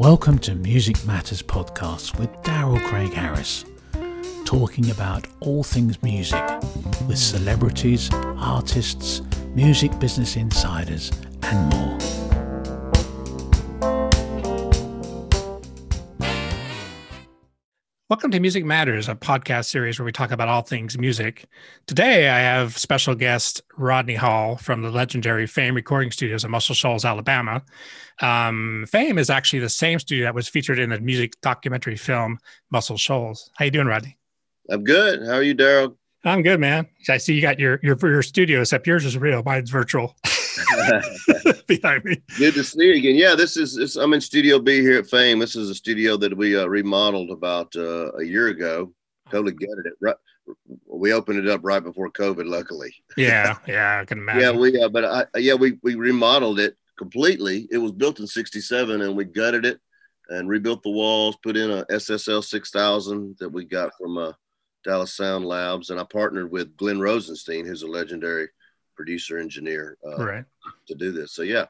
Welcome to Music Matters Podcast with Daryl Craig Harris, talking about all things music with celebrities, artists, music business insiders, and more. Welcome to Music Matters, a podcast series where we talk about all things music. Today, I have special guest Rodney Hall from the legendary Fame Recording Studios in Muscle Shoals, Alabama. Um, Fame is actually the same studio that was featured in the music documentary film Muscle Shoals. How you doing, Rodney? I'm good. How are you, Daryl? I'm good, man. I see you got your your your studio, except yours is real. Mine's virtual. behind me. Good to see you again. Yeah, this is this, I'm in Studio B here at Fame. This is a studio that we uh, remodeled about uh, a year ago. Totally gutted it. Right, we opened it up right before COVID, luckily. Yeah, yeah, I can imagine. yeah, we uh, but I, yeah we we remodeled it completely. It was built in '67, and we gutted it and rebuilt the walls. Put in a SSL 6000 that we got from uh, Dallas Sound Labs, and I partnered with Glenn Rosenstein, who's a legendary producer engineer uh, right. to do this. So yeah.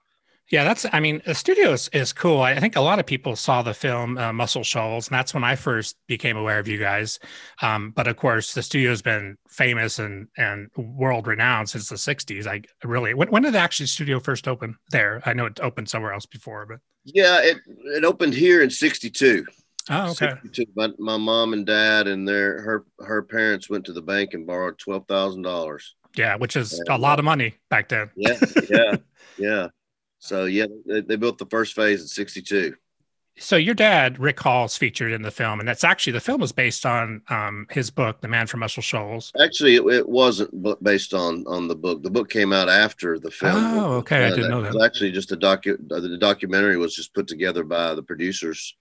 Yeah that's i mean the studio is, is cool. I think a lot of people saw the film uh, muscle shoals and that's when i first became aware of you guys. Um, but of course the studio's been famous and and world renowned since the 60s i really when, when did the actually studio first open there? I know it opened somewhere else before but. Yeah it, it opened here in 62 Oh, okay. My, my mom and dad and their her her parents went to the bank and borrowed twelve thousand dollars yeah, which is and, a lot of money back then. Yeah, yeah, yeah. So yeah, they, they built the first phase in '62. So your dad, Rick Hall, is featured in the film, and that's actually the film was based on um, his book, The Man from Muscle Shoals. Actually, it, it, wasn't based on on the book. The book came out after the film. Oh, okay, I didn't know that. It was actually just a docu. The documentary was just put together by the producers.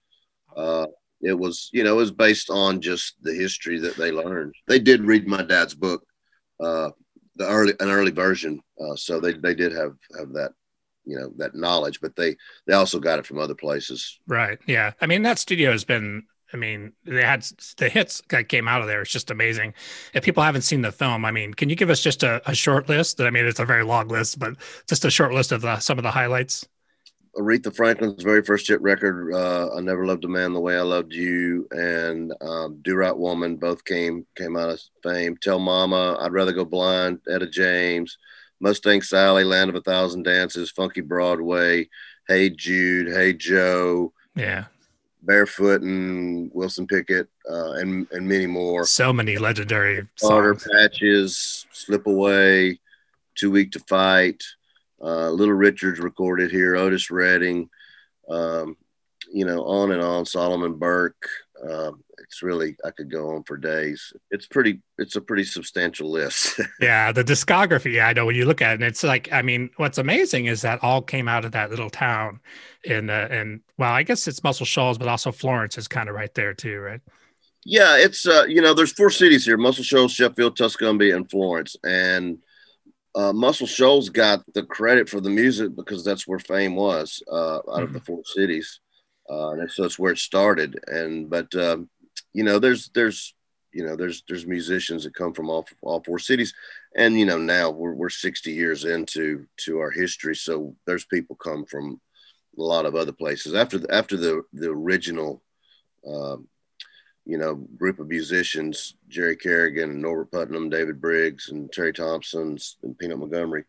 Uh, it was, you know, it was based on just the history that they learned. They did read my dad's book uh, the early an early version. Uh, so they they did have have that you know that knowledge, but they they also got it from other places. Right. Yeah. I mean that studio has been. I mean, they had the hits that came out of there. It's just amazing. If people haven't seen the film, I mean, can you give us just a, a short list? I mean, it's a very long list, but just a short list of the, some of the highlights. Aretha Franklin's very first hit record, uh, "I Never Loved a Man the Way I Loved You," and um, "Do Right Woman" both came came out of fame. "Tell Mama," "I'd Rather Go Blind," Etta James, "Mustang Sally," "Land of a Thousand Dances," "Funky Broadway," "Hey Jude," "Hey Joe," yeah, "Barefoot" and Wilson Pickett, uh, and and many more. So many legendary Carter Patches, "Slip Away," "Too Weak to Fight." Uh, Little Richards recorded here, Otis Redding, um, you know, on and on. Solomon Burke. Um, it's really I could go on for days. It's pretty. It's a pretty substantial list. yeah, the discography. I know when you look at it, and it's like I mean, what's amazing is that all came out of that little town in uh, and well, I guess it's Muscle Shoals, but also Florence is kind of right there too, right? Yeah, it's uh, you know, there's four cities here: Muscle Shoals, Sheffield, Tuscumbia, and Florence, and uh, Muscle Shoals got the credit for the music because that's where fame was uh, out mm-hmm. of the four cities, uh, and so that's where it started. And but um, you know, there's there's you know there's there's musicians that come from all all four cities, and you know now we're we're 60 years into to our history, so there's people come from a lot of other places after the, after the the original. You know, group of musicians, Jerry Carrigan and Norbert Putnam, David Briggs and Terry Thompson and Peanut Montgomery.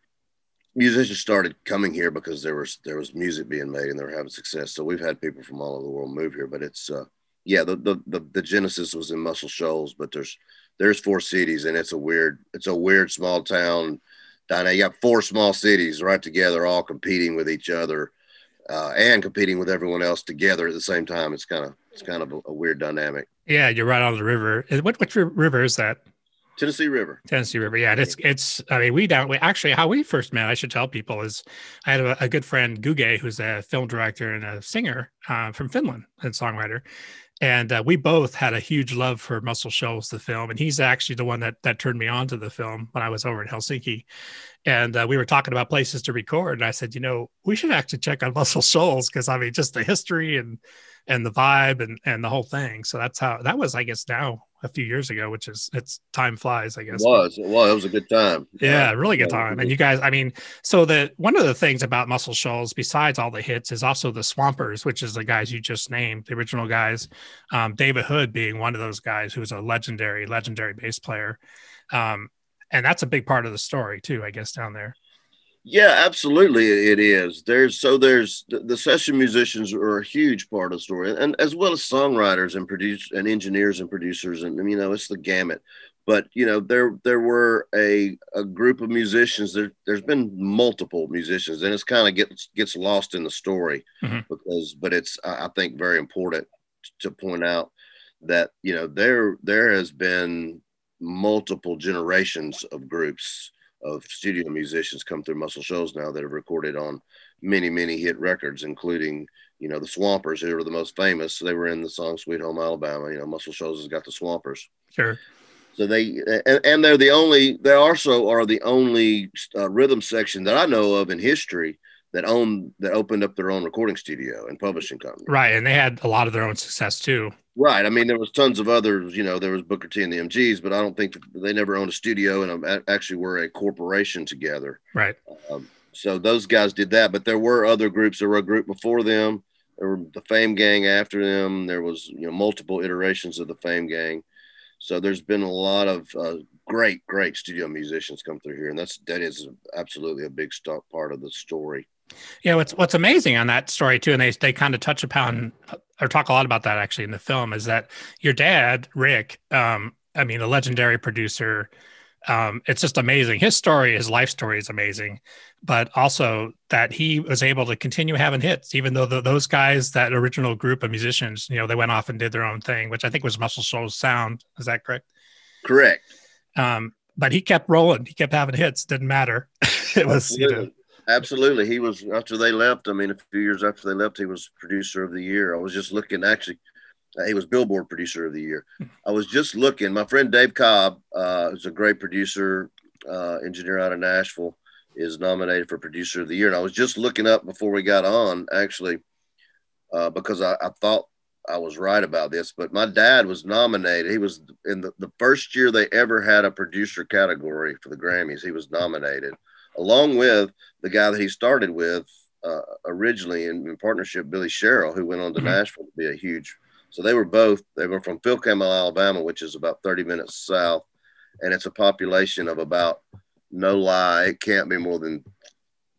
Musicians started coming here because there was there was music being made and they were having success. So we've had people from all over the world move here, but it's uh, yeah, the, the the the genesis was in Muscle Shoals, but there's there's four cities and it's a weird it's a weird small town. Dinah, you got four small cities right together, all competing with each other uh, and competing with everyone else together at the same time. It's kind of it's kind of a, a weird dynamic. Yeah, you're right on the river. What which river is that? Tennessee River. Tennessee River. Yeah, it's it's. I mean, we down. We actually how we first met. I should tell people is I had a, a good friend Guge, who's a film director and a singer uh, from Finland and songwriter, and uh, we both had a huge love for Muscle Shoals, the film, and he's actually the one that that turned me on to the film when I was over in Helsinki, and uh, we were talking about places to record, and I said, you know, we should actually check on Muscle Shoals because I mean, just the history and and the vibe and and the whole thing. So that's how that was, I guess, now a few years ago, which is it's time flies, I guess. It was it was it was a good time. Yeah, really good time. And you guys, I mean, so the one of the things about Muscle Shoals, besides all the hits, is also the Swampers, which is the guys you just named, the original guys. Um, David Hood being one of those guys who's a legendary, legendary bass player. Um, and that's a big part of the story too, I guess, down there. Yeah, absolutely, it is. There's so there's the, session musicians are a huge part of the story, and as well as songwriters and produce and engineers and producers, and you know it's the gamut. But you know there there were a a group of musicians. There there's been multiple musicians, and it's kind of gets gets lost in the story mm-hmm. because, but it's I think very important to point out that you know there there has been multiple generations of groups of studio musicians come through Muscle Shoals now that have recorded on many, many hit records, including, you know, the Swampers, who are the most famous. They were in the song Sweet Home Alabama. You know, Muscle Shoals has got the Swampers. Sure. So they, and, and they're the only, they also are the only uh, rhythm section that I know of in history that own that opened up their own recording studio and publishing company. Right, and they had a lot of their own success too. Right. I mean, there was tons of others. You know, there was Booker T and the MGs, but I don't think they never owned a studio and actually were a corporation together. Right. Um, so those guys did that, but there were other groups. There were a group before them. There were the Fame Gang after them. There was you know multiple iterations of the Fame Gang. So there's been a lot of uh, great, great studio musicians come through here, and that's that is absolutely a big part of the story. Yeah, what's what's amazing on that story too, and they they kind of touch upon or talk a lot about that actually in the film is that your dad Rick, um, I mean, a legendary producer. Um, it's just amazing. His story, his life story, is amazing, but also that he was able to continue having hits, even though the, those guys, that original group of musicians, you know, they went off and did their own thing, which I think was Muscle Shoals Sound. Is that correct? Correct. Um, but he kept rolling. He kept having hits. Didn't matter. it was, you know, Absolutely. He was after they left. I mean, a few years after they left, he was producer of the year. I was just looking actually. Uh, he was Billboard producer of the year. I was just looking. My friend Dave Cobb, uh, who's a great producer, uh, engineer out of Nashville, is nominated for producer of the year. And I was just looking up before we got on, actually, uh, because I, I, thought I was right about this. But my dad was nominated. He was in the, the first year they ever had a producer category for the Grammys. He was nominated along with the guy that he started with uh, originally in, in, partnership, Billy Sherrill, who went on to mm-hmm. Nashville to be a huge. So they were both. They were from Phil Campbell, Alabama, which is about 30 minutes south, and it's a population of about no lie, it can't be more than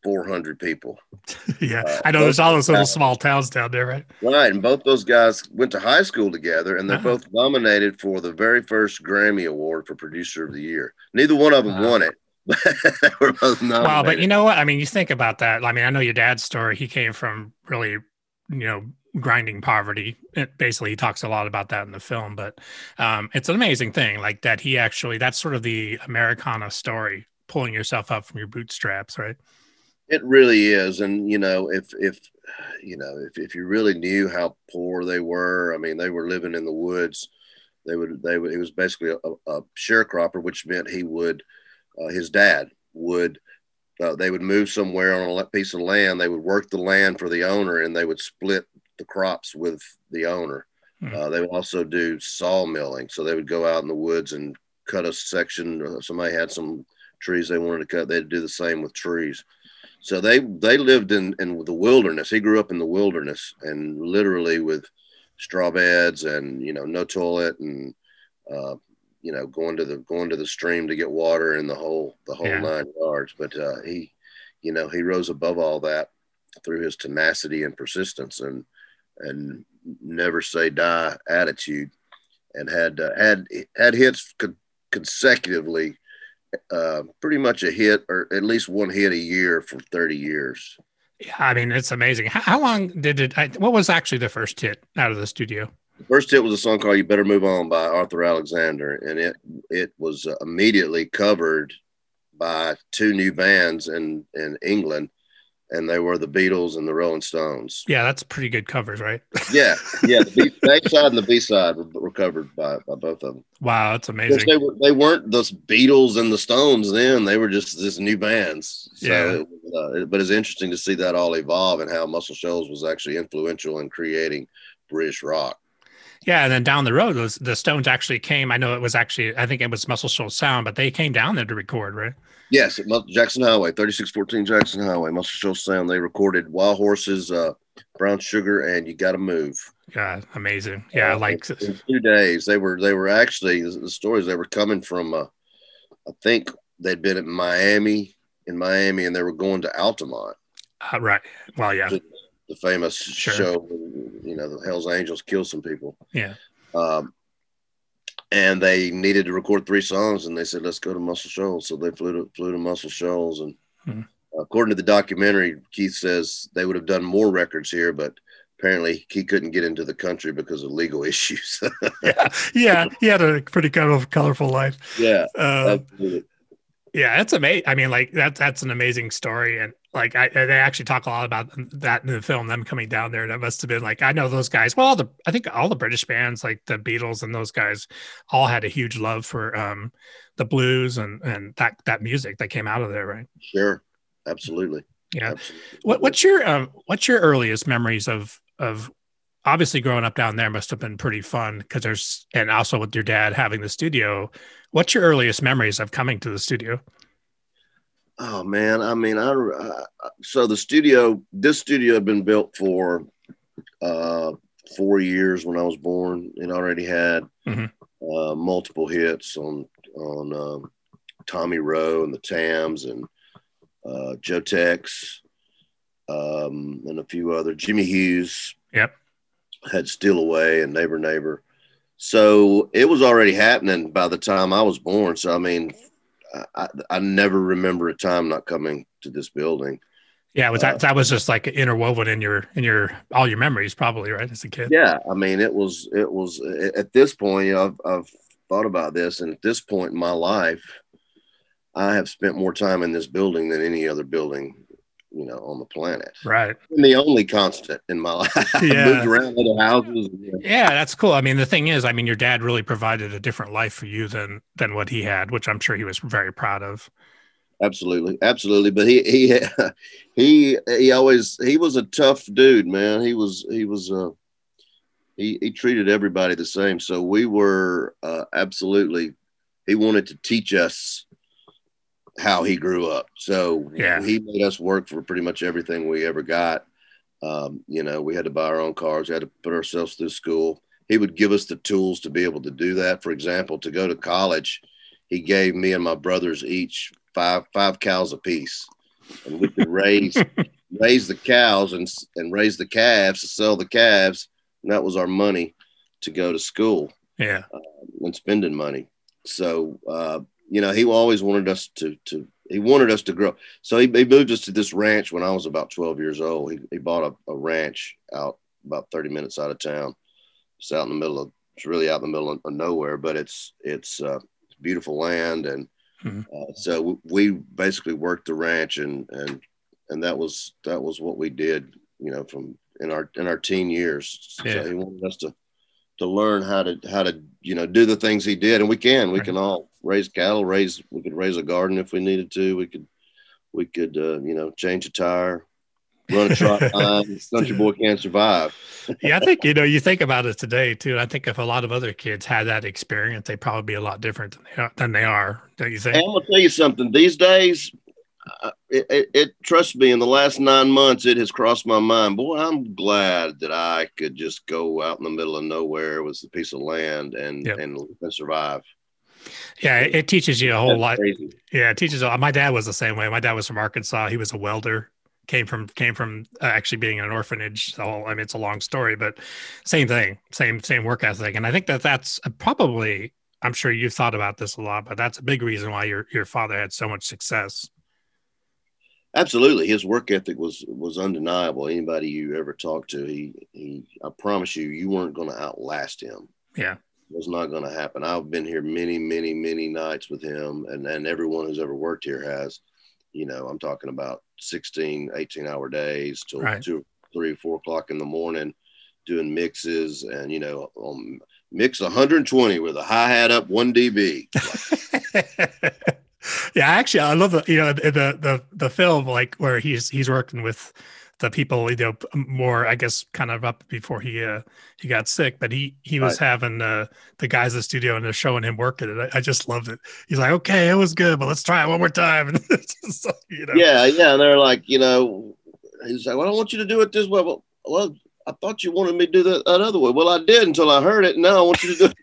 400 people. yeah, uh, I know there's all those little small towns down there, right? Right, and both those guys went to high school together, and they're uh-huh. both nominated for the very first Grammy Award for Producer of the Year. Neither one of them uh-huh. won it, we're both. Well, but you know what? I mean, you think about that. I mean, I know your dad's story. He came from really, you know, grinding poverty. It basically, he talks a lot about that in the film. But um, it's an amazing thing, like that. He actually that's sort of the Americana story, pulling yourself up from your bootstraps, right? It really is, and you know, if if you know, if if you really knew how poor they were, I mean, they were living in the woods. They would they would. He was basically a, a sharecropper, which meant he would uh, his dad would uh, they would move somewhere on a piece of land they would work the land for the owner and they would split the crops with the owner. Mm-hmm. uh, they would also do sawmilling. So they would go out in the woods and cut a section uh, somebody had some trees they wanted to cut they'd do the same with trees. So they they lived in in the wilderness. He grew up in the wilderness and literally with straw beds and you know no toilet and uh, you know, going to the going to the stream to get water and the whole the whole yeah. nine yards. But uh, he, you know, he rose above all that through his tenacity and persistence and and never say die attitude, and had uh, had had hits co- consecutively, uh, pretty much a hit or at least one hit a year for thirty years. Yeah, I mean it's amazing. How, how long did it? I, what was actually the first hit out of the studio? The first hit was a song called "You Better Move On" by Arthur Alexander, and it it was uh, immediately covered by two new bands in in England, and they were the Beatles and the Rolling Stones. Yeah, that's pretty good covers, right? Yeah, yeah. The B, A side and the B side were, were covered by, by both of them. Wow, that's amazing. They were they weren't the Beatles and the Stones then; they were just just new bands. So Yeah. it, was, uh, but it's interesting to see that all evolve and how Muscle Shoals was actually influential in creating British rock. Yeah, and then down the road, those the Stones actually came. I know it was actually, I think it was Muscle Shoals Sound, but they came down there to record, right? Yes, Jackson Highway, 3614 Jackson Highway, Muscle Shoals Sound. They recorded Wild Horses, uh, Brown Sugar, and You Gotta Move. Yeah, amazing. Yeah, Uh, like in, two days. They were they were actually the, the stories they were coming from. Uh, I think they'd been at Miami in Miami, and they were going to Altamont, uh, right. Well, yeah, the famous Sure. show. when, You know, the Hell's Angels killed some people. yeah, Um, and they needed to record three songs, and they said, "Let's go to Muscle Shoals." So they flew to flew to Muscle Shoals, and Hmm. according to the documentary, Keith says they would have done more records here, but apparently he couldn't get into the country because of legal issues. yeah, yeah. He had a pretty kind of colorful life. yeah, Uh, yeah, that's amazing. I mean, like that that's an amazing story, and like I, they actually talk a lot about that in the film. Them coming down there, that must have been like I know those guys. Well, all the I think all the British bands, like the Beatles and those guys, all had a huge love for um the blues and and that that music that came out of there, right? Sure, absolutely. Yeah. Absolutely. What what's your um what's your earliest memories of of obviously growing up down there must have been pretty fun because there's and also with your dad having the studio. What's your earliest memories of coming to the studio? Oh man, I mean, I, I so the studio, this studio had been built for uh, four years when I was born. It already had Mhm. uh, multiple hits on on um, Tommy Roe and the Tams and uh, Joe Tex um, and a few other. Jimmy Hughes Yep. had Steal Away and Neighbor Neighbor. So it was already happening by the time I was born. So I mean, I, I, never remember a time not coming to this building. Yeah, was Uh, that that was just like interwoven in your in your all your memories, probably, right? As a kid. Yeah, I mean, it was it was at this point. You know, I've I've thought about this, and at this point in my life, I have spent more time in this building than any other building, you know, on the planet. Right. And the only constant in my life. Yeah. moved around other houses. Yeah, that's cool. I mean, the thing is, I mean, your dad really provided a different life for you than than what he had, which I'm sure he was very proud of. Absolutely, absolutely. But he he he he always he was a tough dude, man. He was he was uh he he treated everybody the same. So we were uh, absolutely. He wanted to teach us how he grew up. So Yeah. he made us work for pretty much everything we ever got. Um, you know, we had to buy our own cars, we had to put ourselves through school. He would give us the tools to be able to do that. For example, to go to college, he gave me and my brothers each five five cows apiece, and we could raise raise the cows and and raise the calves to sell the calves, and that was our money to go to school Yeah. and spending money. So uh, you know, he always wanted us to to he wanted us to grow. So he, he moved us to this ranch when I was about 12 years old. He, he bought a, a ranch out about 30 minutes out of town. It's out in the middle of it's really out in the middle of, of nowhere, but it's it's uh, beautiful land and Mhm. uh, so we basically worked the ranch and and and that was that was what we did, you know, from in our in our teen years. Yeah. So he wanted us to to learn how to how to you know do the things he did, and we can we Right. can all raise cattle, raise we could raise a garden if we needed to. We could we could uh, you know change a tire, run a trot line. Country boy can't survive. yeah, I think you know you think about it today too. I think if a lot of other kids had that experience, they'd probably be a lot different than they are. Than they are don't you think? And I'm gonna tell you something. These days, uh, it, it, it trust me. In the last nine months, it has crossed my mind. Boy, I'm glad that I could just go out in the middle of nowhere with a piece of land and Yep. and, and survive. Yeah, it, teaches you a whole That's lot. crazy. Yeah, it teaches. My dad was the same way. My dad was from Arkansas. He was a welder. Came from came from uh, actually being an orphanage. Whole, I mean, it's a long story, but same thing, same same work ethic. And I think that that's probably. I'm sure you've thought about this a lot, but that's a big reason why your your father had so much success. Absolutely, his work ethic was was undeniable. Anybody you ever talked to, he he, I promise you, you weren't going to outlast him. Yeah. it was not going to happen. I've been here many, many, many nights with him, and and everyone who's ever worked here has. You know, I'm talking about 16, 18 hour days till Right. two, three, four o'clock in the morning doing mixes and, you know, um, mix 120 with a hi hat up one dB. yeah, actually, I love the you know the the the film like where he's he's working with the people you know more I guess kind of up before he uh he got sick, but he he was having uh the guys in the studio and they're showing him working it. I, I just loved it. He's like, okay, it was good, but let's try it one more time. And just, you know, Yeah, yeah. And they're like, you know, he's like, well, I want you to do it this way. Well, well I thought you wanted me to do that, that other way. Well, I did until I heard it. Now I want you to do it.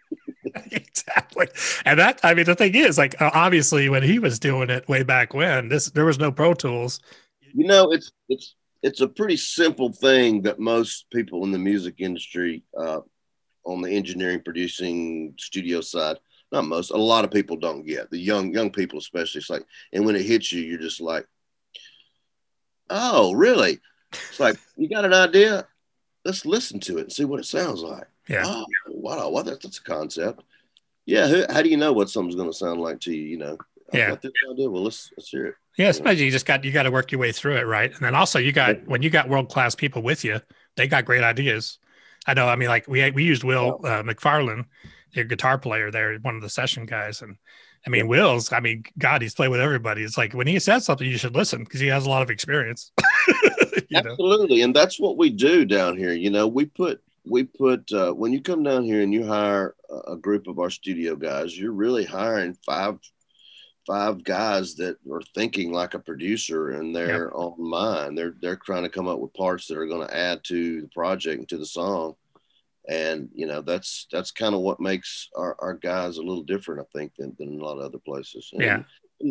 exactly. And that I mean the thing is like uh, obviously when he was doing it way back when this there was no Pro Tools. You know, it's it's it's a pretty simple thing that most people in the music industry, uh, on the engineering, producing, studio side, not most, a lot of people don't get. The young young people especially. It's like, and when it hits you, you're just like, oh, really? It's like you got an idea. Let's listen to it and see what it sounds like. Yeah. Oh, wow. Well, that's, that's a concept. Yeah. Who, how do you know what something's going to sound like to you? You know, Yeah. got this idea. Well, let's, let's hear it. Yeah, especially you just got you got to work your way through it, right? And then also you got when you got world class people with you, they got great ideas. I know. I mean, like we we used Will uh, McFarlane, your guitar player there, one of the session guys, and I mean Will's. I mean, God, he's played with everybody. It's like when he says something, you should listen because he has a lot of experience. you know? Absolutely. And that's what we do down here. You know, we put, we put, uh, when you come down here and you hire a- group of our studio guys, you're really hiring five, five guys that are thinking like a producer and they're on mind. They're, they're trying to come up with parts that are going to add to the project and to the song. And, you know, that's, that's kind of what makes our, our guys a little different, I think, than, than a lot of other places. And Yeah.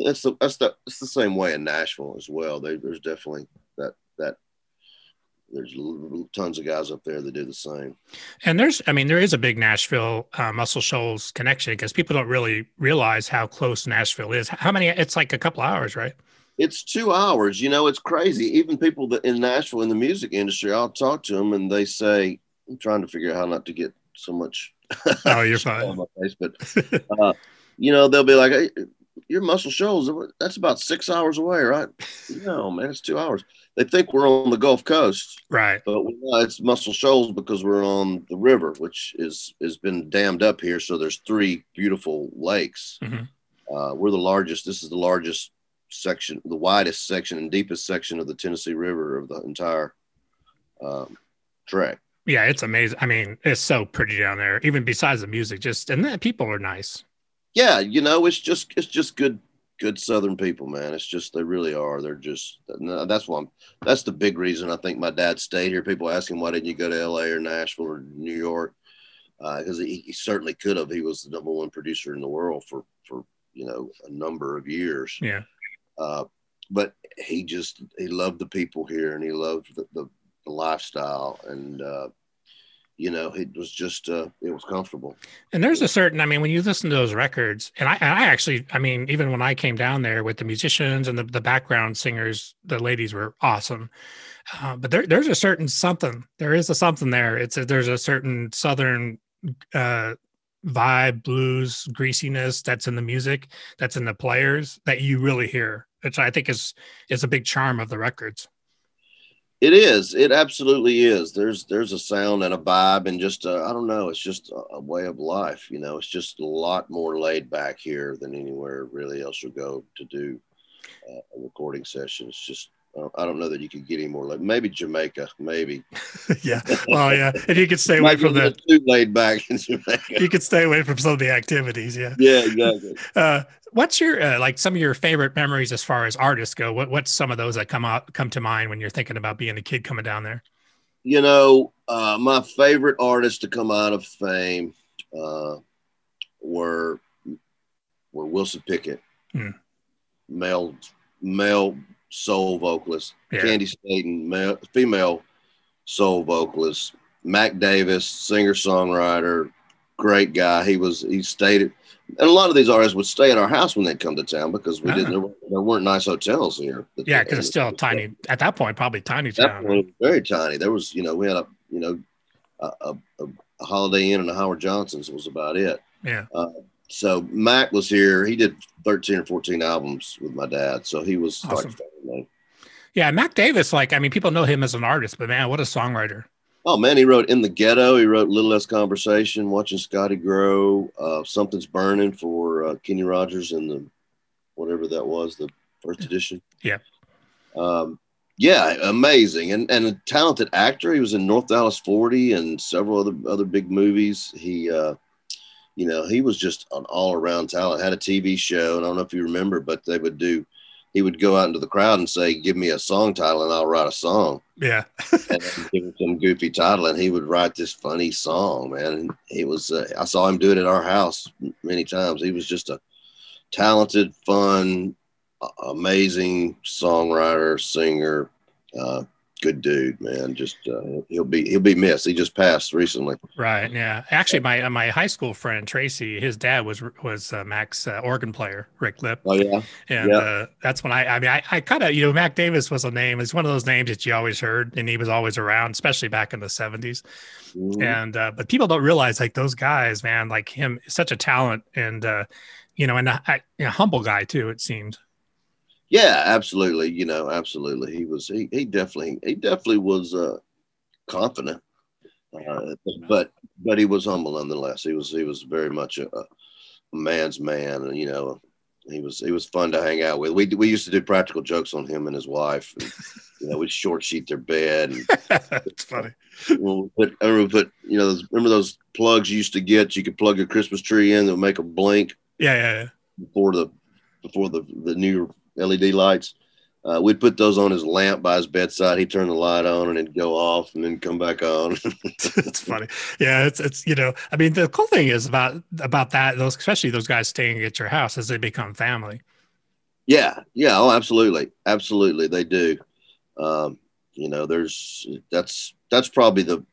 That's the, that's the, it's the same way in Nashville as well. They, there's definitely that, that, there's tons of guys up there that do the same. And there's, I mean, there is a big Nashville uh, Muscle Shoals connection because people don't really realize how close Nashville is. How many? It's like a couple hours, right? It's two hours. You know, it's crazy. Even people that in Nashville in the music industry, I'll talk to them and they say, I'm trying to figure out how not to get so much Oh, you're on my face, but uh, you know, they'll be like, hey, your Muscle Shoals that's about six hours away, right? No, man, it's two hours. They think we're on the Gulf Coast, Right. but we know it's Muscle Shoals because we're on the river, which is has been dammed up here. So there's three beautiful lakes. Mhm. Uh, we're the largest. This is the largest section, the widest section and deepest section of the Tennessee River of the entire um, trek. Yeah, it's amazing. I mean, it's so pretty down there. Even besides the music, just and the people are nice. Yeah, you know, it's just it's just good good Southern people, man. It's just they really are. They're just that's why I'm, that's the big reason I think my dad stayed here. People ask him why didn't you go to L.A. or Nashville or New York because he, he certainly could have. He was the number one producer in the world for for you know a number of years. Yeah. Uh, but he just he loved the people here and he loved the, the, the lifestyle and uh, you know it was just uh, it was comfortable. And there's a certain, I mean, when you listen to those records, and I, and I actually, I mean, even when I came down there with the musicians and the, the background singers, the ladies were awesome. Uh, but there, there's a certain something. There is a something there. It's a, there's a certain southern uh, vibe, blues, greasiness that's in the music, that's in the players that you really hear, which I think is is a big charm of the records. It is. It absolutely is. There's there's a sound and a vibe and just uh, I don't know. It's just a, a way of life. You know, it's just a lot more laid back here than anywhere really else you'll go to do uh, a recording session. It's just I don't know that you could get any more. Like maybe Jamaica, maybe. yeah. Well, yeah. And you could stay away from the, too laid back in Jamaica. you could stay away from some of the activities. Yeah. Yeah, exactly. Uh, what's your uh, like some of your favorite memories as far as artists go? What what's some of those that come out come to mind when you're thinking about being a kid coming down there? you know, uh, my favorite artists to come out of fame uh, were were Wilson Pickett, Hmm. male male soul vocalist, Yeah. Candi Staton, male, female soul vocalist, Mac Davis, singer songwriter, great guy. He was he stayed at, and a lot of these artists would stay at our house when they'd come to town because we Ah. didn't there, were- there weren't nice hotels here. Yeah, because it's still tiny at that point, probably tiny town. point, very tiny. There was, you know, we had a, you know, a, a, a Holiday Inn and a Howard Johnson's was about it. Yeah. So Mac was here. He did 13 or 14 albums with my dad. So he was Awesome. like. Yeah, Mac Davis, like, I mean, people know him as an artist, but man, what a songwriter. Oh man, he wrote "In the Ghetto." He wrote "Little Less Conversation," "Watching Scotty Grow," uh, "Something's Burning" for uh, Kenny Rogers and the whatever that was, the first edition. Yeah. Um, yeah, amazing and and a talented actor. He was in North Dallas Forty and several other other big movies. He, uh, you know, he was just an all around talent. Had a TV show, and I don't know if you remember, but they would do. He would go out into the crowd and say, "Give me a song title, and I'll write a song." Yeah. and give him some goofy title, and he would write this funny song. Man, and he was. Uh, I saw him do it at our house many times. He was just a talented, fun, amazing songwriter, singer, uh, good dude, man. Just uh, he'll be he'll be missed. He just passed recently. Right. Yeah. Actually, my my high school friend Tracy, his dad was was uh, Mac's uh, organ player, Rick Lip. Oh yeah. And Yeah. uh, that's when I I mean I, I kind of you know Mac Davis was a name. It's one of those names that you always heard, and he was always around, especially back in the seventies. Mhm. And uh, but people don't realize like those guys, man, like him, such a talent, and uh, you know, and a, a, a humble guy too. It seemed. Yeah, absolutely. You know, absolutely. He was. He, he definitely. He definitely was uh, confident, uh, but but he was humble nonetheless. He was. He was very much a, a man's man, and you know, he was. He was fun to hang out with. We we used to do practical jokes on him and his wife. And, you know, we'd short sheet their bed. And, it's funny. when we put, I remember put. You know, those, remember those plugs you used to get? You could plug your Christmas tree in that would make a blink. Yeah, yeah, yeah. before the before the the new LED lights. Uh, we'd put those on his lamp by his bedside. He'd turn the light on and it'd go off and then come back on. it's funny. Yeah, it's it's you know, I mean, the cool thing is about about that those especially those guys staying at your house as they become family. yeah, yeah, oh, absolutely, absolutely, they do. Um, you know, there's that's that's probably the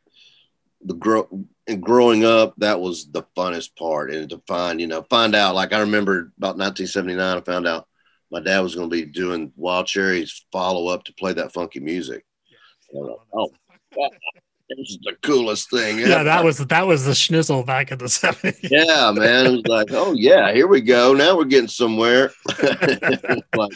the grow and growing up. That was the funnest part, and to find you know find out. Like I remember about 1979, I found out my dad was going to be doing Wild Cherry's follow up to play that funky music. I'm like, oh, wow, this is the coolest thing. Yeah, that was that was the schnizzle back in the 70s. yeah, man. It was like, oh yeah, here we go. Now we're getting somewhere. Like,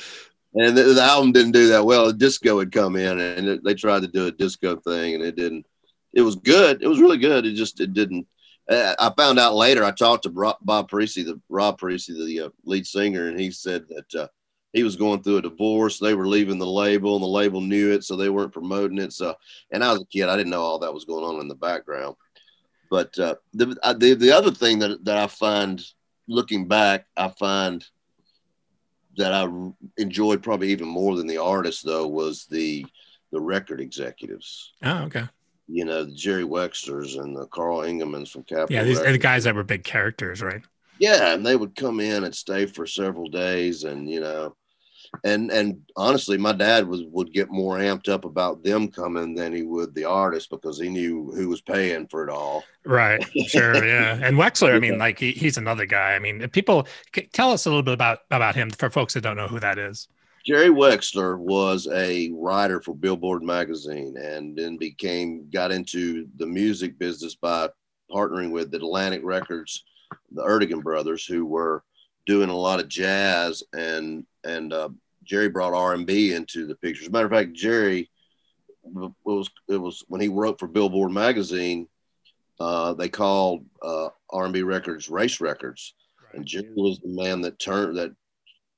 and the, the album didn't do that well. A disco had come in, and it, they tried to do a disco thing, and it didn't. It was good. It was really good. It just it didn't. Uh, I found out later. I talked to Bob Parissi, the Rob Parissi, the uh, lead singer, and he said that uh, he was going through a divorce. They were leaving the label, and the label knew it, so they weren't promoting it. So, and I was a kid. I didn't know all that was going on in the background. But uh, the, I- the the other thing that that I find looking back, I find that I enjoyed probably even more than the artist though was the the record executives. Oh, okay. You know, the Jerry Wexlers and the Carl Ingemans from Capitol. Yeah, these are the guys that were big characters, right? Yeah, and they would come in and stay for several days, and you know, and and honestly, my dad was would get more amped up about them coming than he would the artist because he knew who was paying for it all. Right. Sure. Yeah. And Wexler, I mean, like he, he's another guy. I mean, people tell us a little bit about about him for folks that don't know who that is. Jerry Wexler was a writer for Billboard magazine and then became got into the music business by partnering with Atlantic Records, the Ertegun brothers, who were doing a lot of jazz and and uh, Jerry brought R and B into the picture. As a matter of fact, Jerry it was it was when he wrote for Billboard magazine. Uh, they called uh, R and B records race records, and Jerry was the man that turned that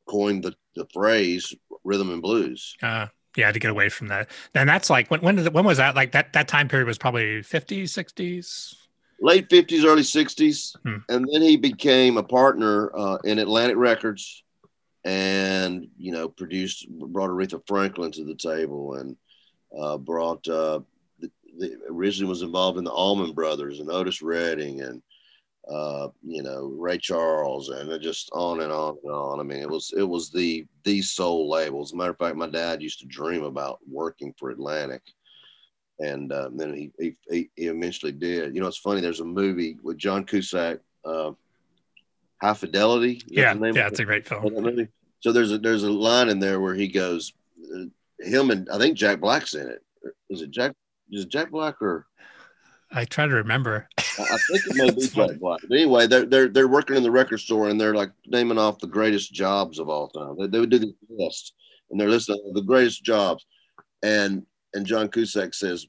coined the, the phrase rhythm and blues. Uh, yeah, to get away from that. And that's like when when did when was that? Like that that time period was probably 50s, 60s. Late 50s, early 60s. Hmm. And then he became a partner uh, in Atlantic Records and, you know, produced, brought Aretha Franklin to the table and uh, brought, uh, the, the, originally was involved in the Allman Brothers and Otis Redding and, uh, you know, Ray Charles and just on and on and on. I mean, it was, it was the, the soul label. As a matter of fact, my dad used to dream about working for Atlantic and uh, then he, he he he eventually did. You know, it's funny. There's a movie with John Cusack, uh, High Fidelity. Is Yeah, the yeah, it's a great film. So there's a there's a line in there where he goes, uh, him and I think Jack Black's in it. Is it Jack? Is it Jack Black or I try to remember. I think it may be Jack Black. But anyway, they're they're they're working in the record store and they're like naming off the greatest jobs of all time. They, they would do this list. and they're listing the greatest jobs. And and John Cusack says,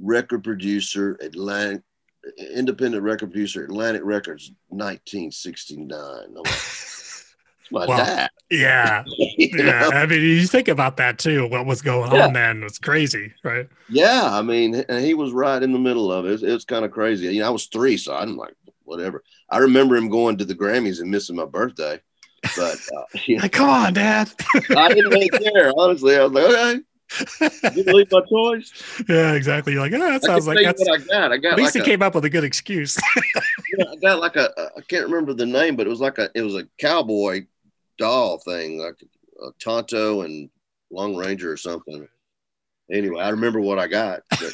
record producer, Atlantic, independent record producer, Atlantic Records, 1969. Like, my Wow. dad. Yeah. Yeah. know? I mean, you think about that too. What was going Yeah. on then was crazy, right? Yeah, I mean, and he was right in the middle of it. It's, it's kind of crazy. You know, I was three, so I'm like, whatever. I remember him going to the Grammys and missing my birthday, but uh, you know, Like, come on, Dad. I didn't really care. Honestly, I was like, okay, you believe my toys? yeah, exactly. You're like, oh, that sounds like that's. what I got. I got At least like he came up with a good excuse. you know, I got like a, a I can't remember the name, but it was like a it was a cowboy doll thing, like a Tonto and Lone Ranger or something. Anyway, I remember what I got. But,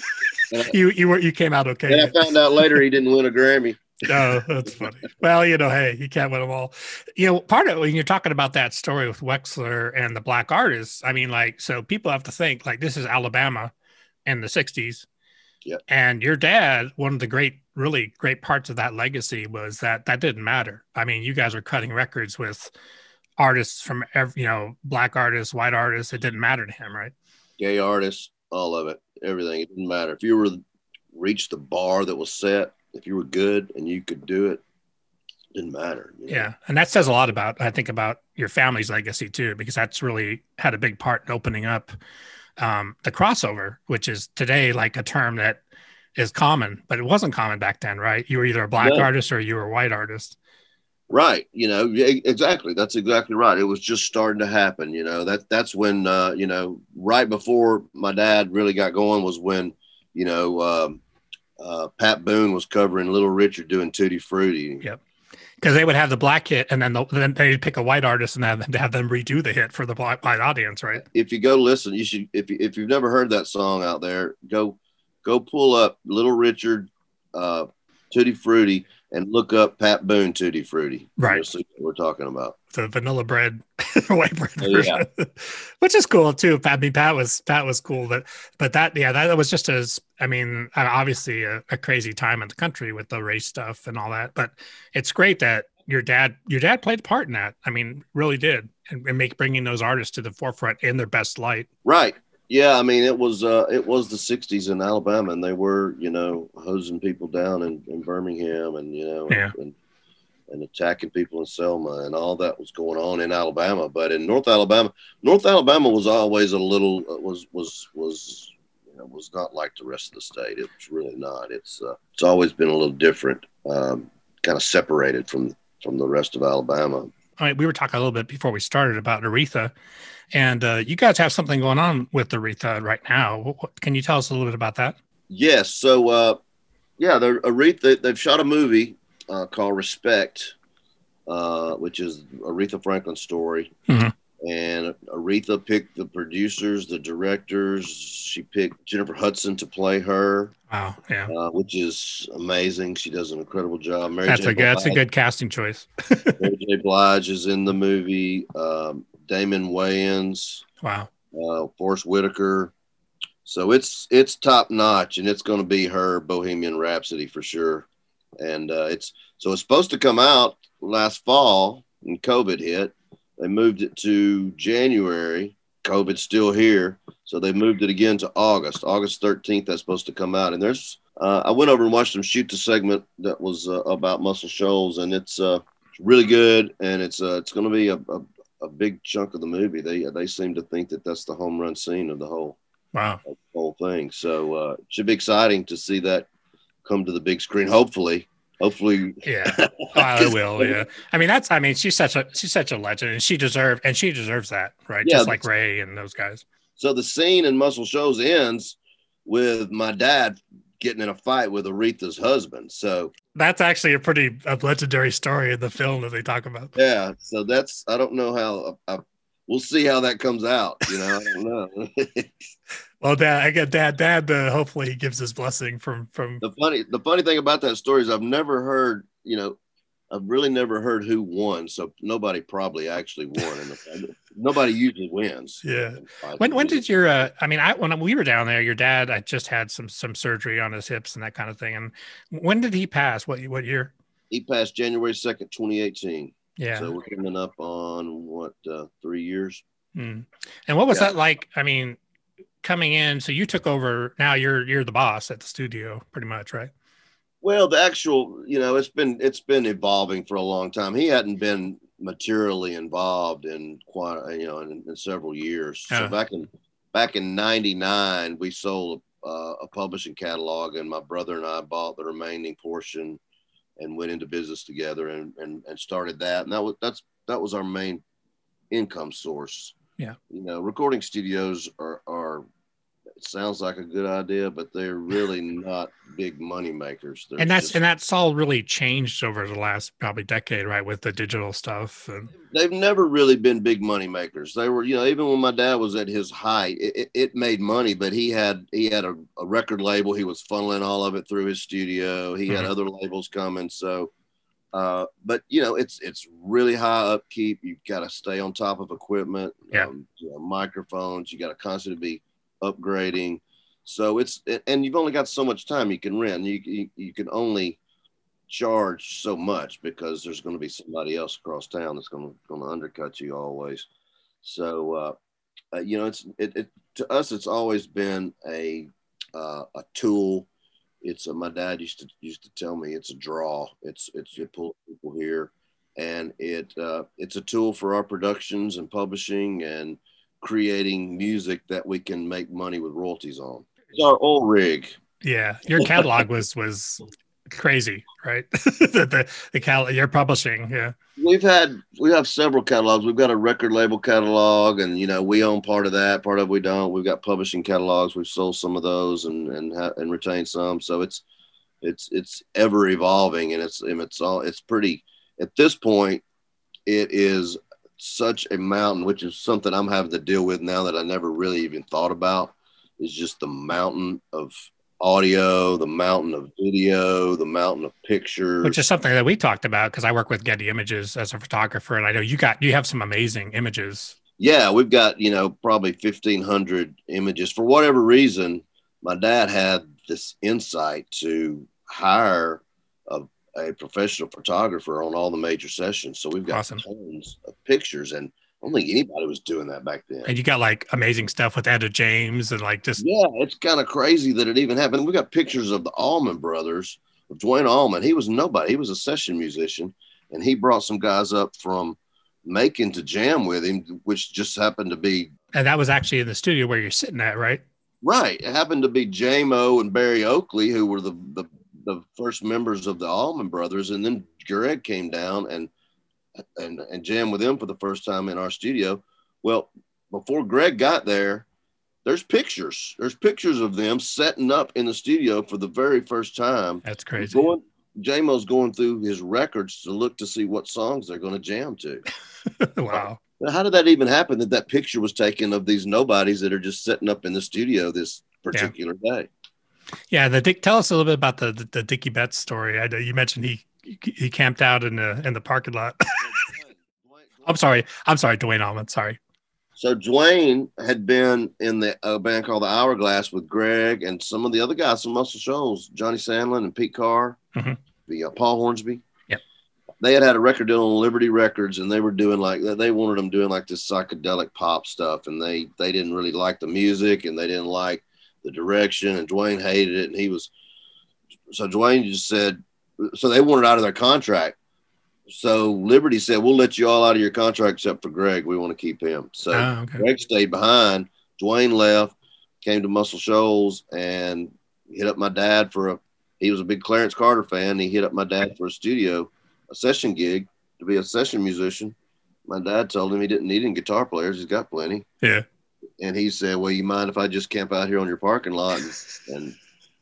uh, you you were you came out okay. okay. I found out later he didn't win a Grammy. No, that's funny. Well, you know, hey, you can't win them all. You know, part of when you're talking about that story with Wexler and the black artists, I mean, like, so people have to think like this is Alabama in the 60s. Yep. And your dad, one of the great, really great parts of that legacy was that that didn't matter. I mean, you guys were cutting records with artists from every, you know, black artists, white artists. It didn't matter to him, right? Gay artists, all of it, everything. It didn't matter if you were reached the bar that was set. If you were good and you could do it, it didn't matter. you know? Yeah, and that says a lot about I think about your family's legacy too, because that's really had a big part in opening up um, the crossover, which is today like a term that is common, but it wasn't common back then, right? You were either a black No. artist or you were a white artist. Right. You know, exactly. That's exactly right. It was just starting to happen. You know, that that's when, uh, you know, right before my dad really got going was when, you know, um, uh, Pat Boone was covering Little Richard doing Tutti Frutti. Yeah. Because they would have the black hit, and then the, then they'd pick a white artist and have, have them redo the hit for the black white audience, right? If you go listen, you should. If you, if you've never heard that song out there, go go pull up Little Richard, uh, Tutti Frutti, and look up Pat Boone Tutti Frutti. Right. See what we're talking about. The vanilla bread, white bread Oh, version, which is cool too. I mean, Pat was Pat was cool, but but that yeah, that was just as I mean, uh, obviously a, a crazy time in the country with the race stuff and all that. But it's great that your dad your dad played a part in that. I mean, really did, and, and make bringing those artists to the forefront in their best light. Right. Yeah, I mean it was uh it was the '60s in Alabama, and they were you know hosing people down in, in Birmingham, and you know Yeah. and and attacking people in Selma, and all that was going on in Alabama. But in North Alabama, North Alabama was always a little uh, was was was you know was not like the rest of the state. It was really not. It's uh, it's always been a little different, um, kind of separated from from the rest of Alabama. I mean, we were talking a little bit before we started about Aretha, and uh, you guys have something going on with Aretha right now. Can you tell us a little bit about that? Yes. So, uh, yeah, they're Aretha. They've shot a movie uh, called Respect, uh, which is Aretha Franklin's story. Mhm. And Aretha picked the producers, the directors. She picked Jennifer Hudson to play her, Wow, yeah, uh, which is amazing. She does an incredible job. Mary that's J. a good that's a good casting choice. Mary J. Blige is in the movie. Um, Damon Wayans, Wow, uh, Forest Whitaker. So it's it's top notch, and it's going to be her Bohemian Rhapsody for sure. And uh, it's so it's supposed to come out last fall, and COVID hit. They moved it to January. COVID's still here, so they moved it again to August. August thirteenth, that's supposed to come out. And there's uh, I went over and watched them shoot the segment that was uh, about Muscle Shoals, and it's uh, it's really good, and it's uh, it's going to be a, a a big chunk of the movie. They they seem to think that that's the home run scene of the whole wow, whole thing. So uh, it should be exciting to see that come to the big screen. Hopefully, hopefully, yeah, oh, I will. Yeah, I mean that's I mean she's such a she's such a legend, and she deserved and she deserves that, right? Yeah, Just like Ray and those guys. So the scene in Muscle Shoals ends with my dad getting in a fight with Aretha's husband. So That's actually a pretty a legendary story in the film that they talk about. yeah, so that's I don't know how. I, we'll see how that comes out. You know, I don't know. Well, Dad, I get Dad. Dad, uh, hopefully he gives his blessing from from. the funny the funny thing about that story is I've never heard. You know, I've really never heard who won. So nobody probably actually won. And nobody usually wins. Yeah. When when did your uh, I mean I when we were down there, your dad I just had some some surgery on his hips and that kind of thing. And when did he pass? What what year? he passed January second, twenty eighteen. Yeah. So we're coming up on what uh, three years? Mm. And what was Yeah. that like? I mean, coming in, so you took over. Now you're you're the boss at the studio, pretty much, right? Well, the actual, you know, it's been it's been evolving for a long time. He hadn't been materially involved in quite, you know, in, in several years. Yeah. So back in back in '99, we sold uh, a publishing catalog, and my brother and I bought the remaining portion and went into business together and and, and started that. And that was that's that was our main income source. Yeah. You know, recording studios are are it sounds like a good idea, but they're really not big money makers. They're and that's just- and that's all really changed over the last probably decade, right? With the digital stuff. And, they've never really been big money makers. They were, you know, even when my dad was at his height, it, it, made money, but he had he had a, a record label. He was funneling all of it through his studio. He had Mhm. other labels coming, so. Uh, but you know, it's it's really high upkeep. You've got to stay on top of equipment, Yeah. um, you know, microphones. You got to constantly be upgrading. So it's and you've only got so much time you can rent. You you, you can only charge so much because there's going to be somebody else across town that's going to going to undercut you always. So uh, uh, you know, it's it, it to us it's always been a uh, a tool. It's a, my dad used to used to tell me it's a draw. It's it's you pull people here, and it uh, it's a tool for our productions and publishing and creating music that we can make money with royalties on. It's our old rig. yeah, your catalog was was crazy, right? the the, the cal- you're publishing, yeah. We've had we have several catalogs. We've got a record label catalog, and you know we own part of that, part of we don't. We've got publishing catalogs. We've sold some of those and and ha- and retained some. So it's it's it's ever evolving, and it's and it's all it's pretty. At this point, it is such a mountain, which is something I'm having to deal with now that I never really even thought about. Is just the mountain of audio, the mountain of video, the mountain of pictures. Which is something that we talked about because I work with Getty Images as a photographer, and I know you got you have some amazing images. yeah, we've got, you know, probably 1500 images. For whatever reason, my dad had this insight to hire a, a professional photographer on all the major sessions. So we've got Awesome. tons of pictures, and I don't think anybody was doing that back then. And you got like amazing stuff with Etta James and like just Yeah, it's kind of crazy that it even happened. We got pictures of the Allman brothers, of Duane Allman. He was nobody. He was a session musician, and he brought some guys up from Macon to jam with him, which just happened to be and that was actually in the studio where you're sitting at, right? right. It happened to be Jaimoe and Berry Oakley, who were the, the the first members of the Allman brothers, and then Gregg came down and and and jammed with them for the first time in our studio. Well, before Gregg got there, there's pictures. There's pictures of them setting up in the studio for the very first time. That's crazy. Going, Jaimoe's going through his records to look to see what songs they're going to jam to. wow. Now, how did that even happen? That that picture was taken of these nobodies that are just setting up in the studio this particular day. Yeah, the Dick. Tell us a little bit about the the, the Dickey Betts story. I you mentioned he he camped out in the in the parking lot. I'm sorry. I'm sorry, Duane Allman. Sorry. So Duane had been in the a band called the Hourglass with Gregg and some of the other guys from Muscle Shoals, Johnny Sandlin and Pete Carr, Mhm. the uh, Paul Hornsby. Yep. They had had a record deal on Liberty Records, and they were doing like they wanted them doing like this psychedelic pop stuff, and they they didn't really like the music, and they didn't like the direction, and Duane hated it, and he was so Duane just said, so they wanted out of their contract. So Liberty said, "We'll let you all out of your contract except for Gregg. We want to keep him." So Oh, okay. Gregg stayed behind. Duane left, came to Muscle Shoals, and hit up my dad for a. He was a big Clarence Carter fan. He hit up my dad for a studio, a session gig to be a session musician. My dad told him he didn't need any guitar players. He's got plenty. Yeah. And he said, "Well, you mind if I just camp out here on your parking lot and and,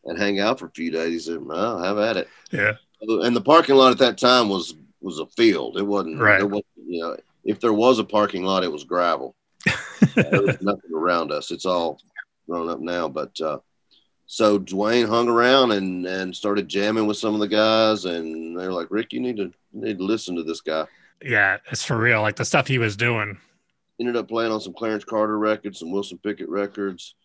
and hang out for a few days?" He said, "No, have at it." Yeah. And the parking lot at that time was was a field. It wasn't. Right. It wasn't, you know, if there was a parking lot, it was gravel. there was nothing around us. It's all grown up now. But uh, so Duane hung around and and started jamming with some of the guys, and they're like, "Rick, you need to you need to listen to this guy." Yeah, it's for real. Like the stuff he was doing. Ended up playing on some Clarence Carter records, some Wilson Pickett records,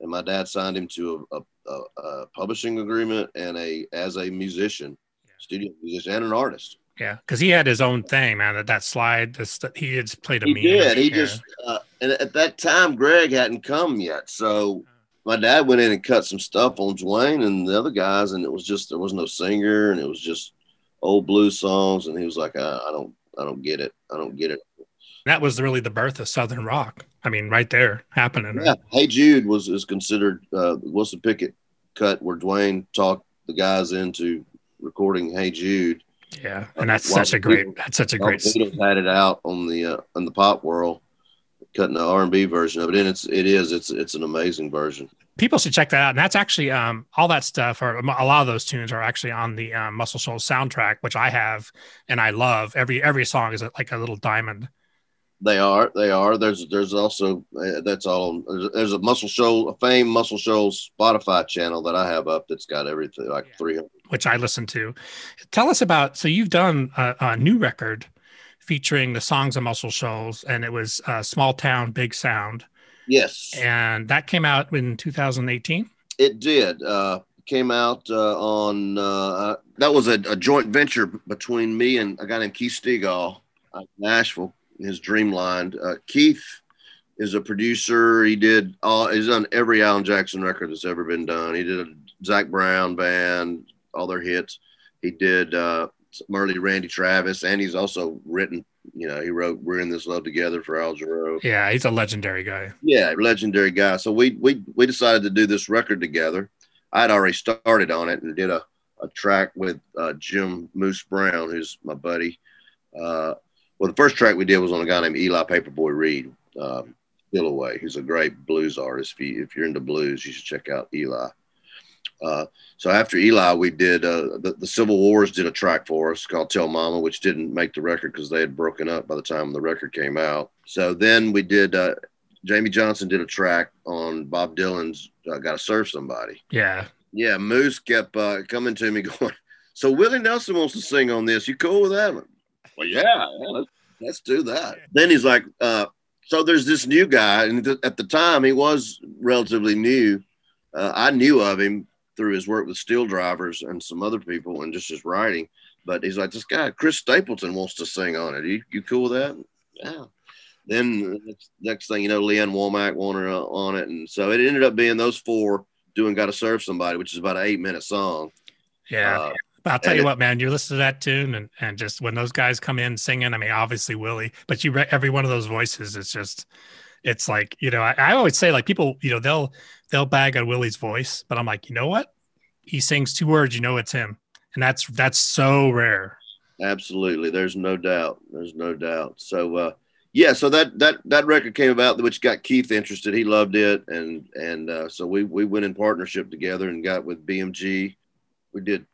and my dad signed him to a, a, a, a publishing agreement and a as a musician, Yeah. studio musician, and an artist. Yeah, because he had his own thing, man. That that slide, this he had played a He meme. did. He Yeah. just uh, and at that time Gregg hadn't come yet, so my dad went in and cut some stuff on Duane and the other guys, and it was just there was no singer, and it was just old blues songs, and he was like, I, I don't, I don't get it, I don't get it. that was really the birth of Southern rock. I mean, right there happening. right? Yeah, Hey Jude was is considered uh, Wilson Pickett cut where Duane talked the guys into recording Hey Jude. Yeah, and that's such a great. Beatles- That's such a great. Beatles had it out on the uh, on the pop world, cutting the R and B version of it, and it's it is it's it's an amazing version. People should check that out. And that's actually um all that stuff, or a lot of those tunes are actually on the um, Muscle Shoals soundtrack, which I have and I love. Every every song is like a little diamond. They are. They are. There's there's also uh, that's all. There's, there's a Muscle Shoal, a famed Muscle Shoals Spotify channel that I have up that's got everything like Yeah. 300. Which I listen to. Tell us about. So you've done a, a new record featuring the songs of Muscle Shoals, and it was uh, "Small Town Big Sound," Yes, and that came out in 2018. it did. Uh, came out uh, on uh, that was a, a joint venture between me and a guy named Keith Stegall out Nashville. His Dreamline. Uh, Keith is a producer. He did all. He's done every Alan Jackson record that's ever been done. He did a Zac Brown band, all their hits. He did uh, early Randy Travis, and he's also written. You know, he wrote "We're in This Love Together" for Al Jarreau. Yeah, he's a legendary guy. Yeah, legendary guy. So we we we decided to do this record together. I had already started on it and did a, a track with uh, Jim Moose Brown, who's my buddy. Uh, well, the first track we did was on a guy named Eli Paperboy Reed, um. He's a great blues artist. If, you, if you're into blues, you should check out Eli. Uh, so after Eli, we did uh, the, the Civil Wars did a track for us called Tell Mama, which didn't make the record because they had broken up by the time the record came out. So then we did uh, Jamey Johnson did a track on Bob Dylan's uh, "Got to Serve Somebody." Yeah, Yeah, Moose kept uh, coming to me going, "So Willie Nelson wants to sing on this. You cool with that?" Well, yeah, yeah, let's, let's do that. Then he's like, uh, "So there's this new guy, and th- at the time he was relatively new. Uh, I knew of him through his work with Steel Drivers and some other people, and just his writing. But he's like, this guy Chris Stapleton wants to sing on it. You, you cool with that? Yeah." Then next, thing you know, Lee Ann Womack wanted uh, on it, and so it ended up being those four doing "Got to Serve Somebody," which is about an eight-minute song. yeah. Uh, but I'll tell you what, man, you listen to that tune, and and just when those guys come in singing, I mean, obviously Willie, but you every one of those voices it's just. It's like you know, I, I always say like people, you know, they'll they'll bag on Willie's voice, but I'm like, you know what? He sings two words, you know, it's him, and that's that's so rare. Absolutely, there's no doubt. There's no doubt. So, uh, yeah, so that that that record came about, which got Keith interested. He loved it, and and uh, so we we went in partnership together and got with BMG. We did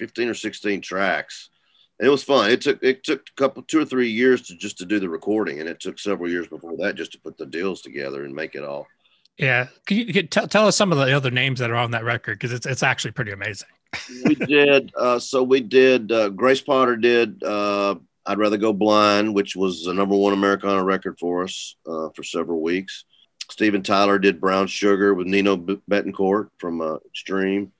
15 or 16 tracks. And it was fun. It took it took a couple two or three years to just to do the recording, and it took several years before that just to put the deals together and make it all. Yeah, can you, can tell tell us some of the other names that are on that record because it's it's actually pretty amazing. we did uh, so we did uh, grace potter did uh, i'd rather go blind which was the number one americana record for us uh, for several weeks. Steven tyler did brown sugar with Nuno Bettencourt from uh, extreme.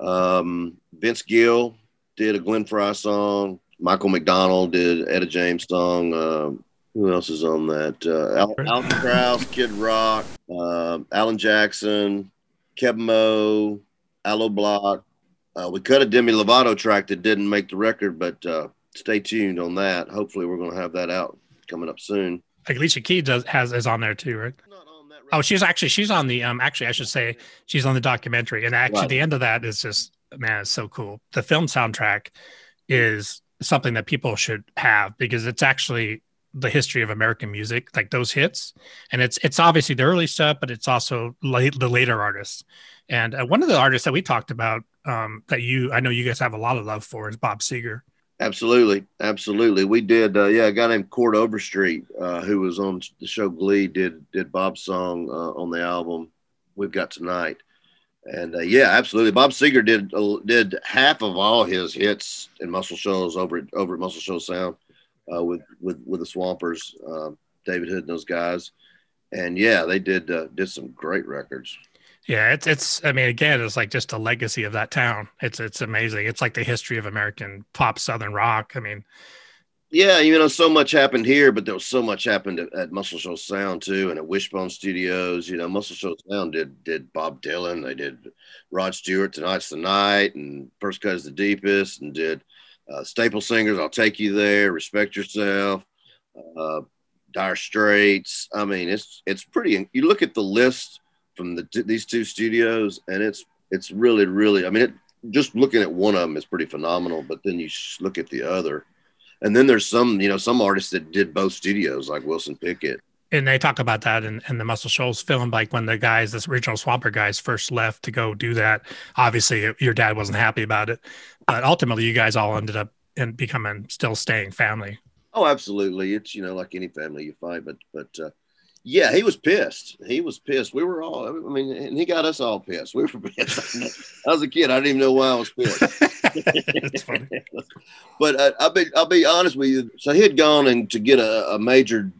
Um, vince gill did a Glenn Frey song. Michael mcdonald did etta james song um, who else is on that uh, Al- Alison Krauss kid rock um alan jackson Keb' Mo' Aloe Blacc, uh, we cut a Demi Lovato track that didn't make the record, but uh, stay tuned on that. Hopefully, we're going to have that out coming up soon. Like Alicia Keys does has is on there too, right? Not on that Oh, she's actually she's on the um actually I should say she's on the documentary and actually Right. the end of that is just man it's so cool. The film soundtrack is something that people should have because it's actually the history of American music, like those hits, and it's it's obviously the early stuff, but it's also late the later artists. And uh, one of the artists that we talked about um, that you I know you guys have a lot of love for is Bob Seger. Absolutely, absolutely. We did. Uh, yeah, a guy named Chord Overstreet, uh, who was on the show Glee, did did Bob's song uh, on the album "We've Got Tonight." And uh, yeah, absolutely. Bob Seger did uh, did half of all his hits in Muscle Shoals over over at Muscle Shoals Sound uh, with with with the Swampers, uh, David Hood and those guys. And yeah, they did uh, did some great records. Yeah, it's it's. I mean, again, it's like just a legacy of that town. It's it's amazing. It's like the history of American pop Southern rock. I mean, yeah, you know, so much happened here, but there was so much happened at, at Muscle Shoals Sound too, and at Wishbone Studios. You know, Muscle Shoals Sound did did Bob Dylan, they did Rod Stewart, Tonight's the Night, and First Cut is the Deepest, and did uh, Staple Singers, I'll Take You There, Respect Yourself, uh, Dire Straits. I mean, it's it's pretty. You look at the list from the these two studios, and it's it's really really. I mean, it, just looking at one of them is pretty phenomenal, but then you look at the other and then there's some, you know, some artists that did both studios, like Wilson Pickett. And they talk about that in, in the Muscle Shoals film, like when the guys, this original Swamper guys, first left to go do that. Obviously, your dad wasn't happy about it, but ultimately, you guys all ended up and becoming still staying family. Oh, absolutely. It's you know like any family you find, but but uh, yeah, he was pissed. He was pissed. We were all. I mean, and he got us all pissed. We were pissed. I was a kid. I didn't even know why I was pissed. But uh, I'll be I'll be honest with you. So he had gone and to get a, a major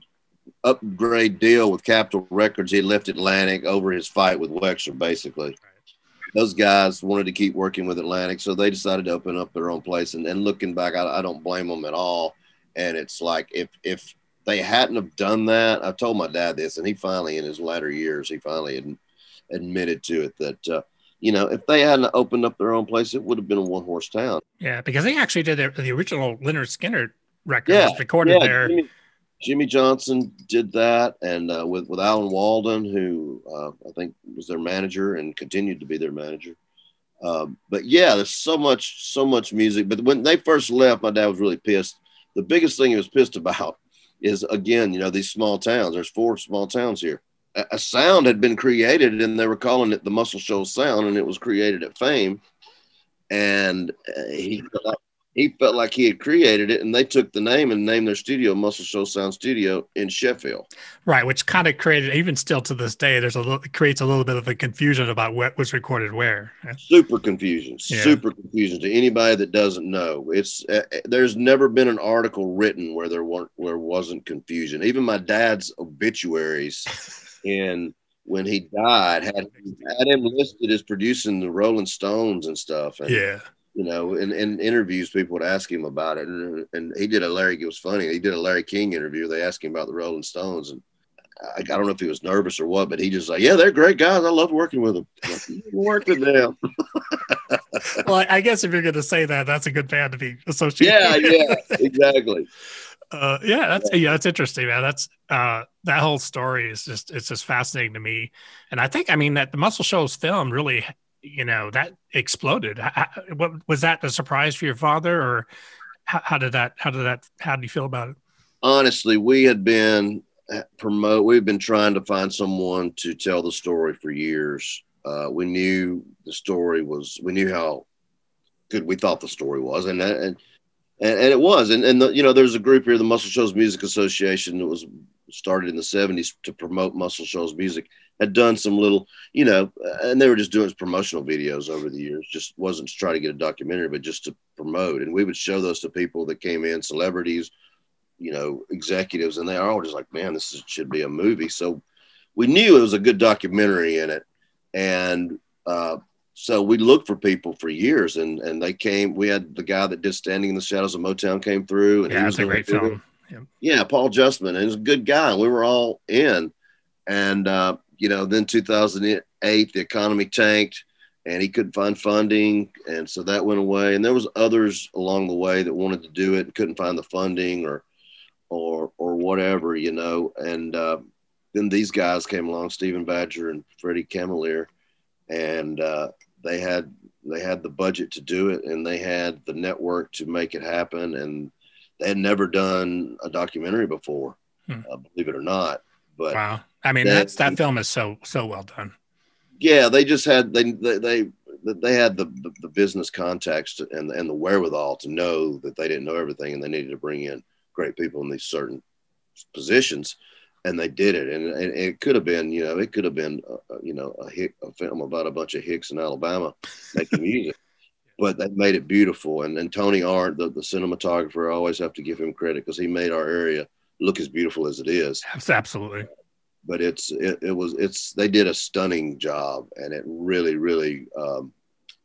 upgrade deal with Capitol Records. He left Atlantic over his fight with Wexler, basically. Those guys wanted to keep working with Atlantic, so they decided to open up their own place. And, and looking back, I, I don't blame them at all. And it's like if if they hadn't have done that, I told my dad this, and he finally, in his latter years, he finally ad- admitted to it that, uh, you know, if they hadn't opened up their own place, it would have been a one horse town. Yeah, because they actually did the, the original Lynyrd Skynyrd record yeah, recorded yeah, there. Jimmy, Jimmy, Johnson did that, and uh, with with Alan Walden, who uh, I think was their manager and continued to be their manager. Uh, but yeah, there's so much, so much music. But when they first left, my dad was really pissed. The biggest thing he was pissed about is again, you know, these small towns. There's four small towns here. A, a sound had been created, and they were calling it the Muscle Shoals Sound, and it was created at Fame. And uh, he he felt like he had created it, and they took the name and named their studio Muscle Shoals Sound Studio in Sheffield. Right, which kind of created, even still to this day, there's a little, creates a little bit of a confusion about what was recorded where. Super confusion, yeah. super confusion to anybody that doesn't know. It's uh, uh, there's never been an article written where there weren't where wasn't confusion. Even my dad's obituaries, and when he died, had had him listed as producing the Rolling Stones and stuff. And, yeah you know, in, in interviews, people would ask him about it. And, and he did a Larry, it was funny. He did a Larry King interview. They asked him about the Rolling Stones. And I, I don't know if he was nervous or what, but he just like, yeah, they're great guys. I love working with them. Like, work with them. well, I guess if you're going to say that, that's a good band to be associated. With. Yeah, yeah, exactly. Uh, yeah, that's yeah, that's interesting, man. That's uh, that whole story is just it's just fascinating to me, and I think I mean that the Muscle Shoals film really you know that exploded. How, what was that a surprise for your father or how, how, did that how did that how do you feel about it? Honestly we had been uh, promote we've been trying to find someone to tell the story for years. Uh, we knew the story was we knew how good we thought the story was and and and, and it was. And, and the, you know there's a group here the muscle shoals music association that was started in the 70s to promote muscle shoals music had done some little, you know, and they were just doing promotional videos over the years. Just wasn't to try to get a documentary, but just to promote. And we would show those to people that came in, celebrities, you know, executives, and they are all just like, man, this is, should be a movie. So we knew it was a good documentary in it, and uh, so we looked for people for years, and and they came. We had the guy that did Standing in the Shadows of Motown came through, and yeah, he was a great film. Yeah. yeah, Paul Justman, and he's a good guy. We were all in, and uh, you know, then 2008, the economy tanked and he couldn't find funding. And so that went away. And there was others along the way that wanted to do it and couldn't find the funding or, or, or whatever, you know. And uh, then these guys came along, Stephen Badger and Freddie Camalier, and uh, they had, they had the budget to do it and they had the network to make it happen. And they had never done a documentary before, hmm. uh, believe it or not. But wow. I mean, that, that's that film is so so well done. Yeah, they just had they they they, they had the, the, the business context and and the wherewithal to know that they didn't know everything and they needed to bring in great people in these certain positions and they did it and, and it could have been you know it could have been uh, uh you know a, hick, a film about a bunch of hicks in alabama making music but that made it beautiful. And, and Tony Arendt the, the cinematographer i always have to give him credit because he made our area look as beautiful as it is. Absolutely. But it's it, it was it's they did a stunning job, and it really really um,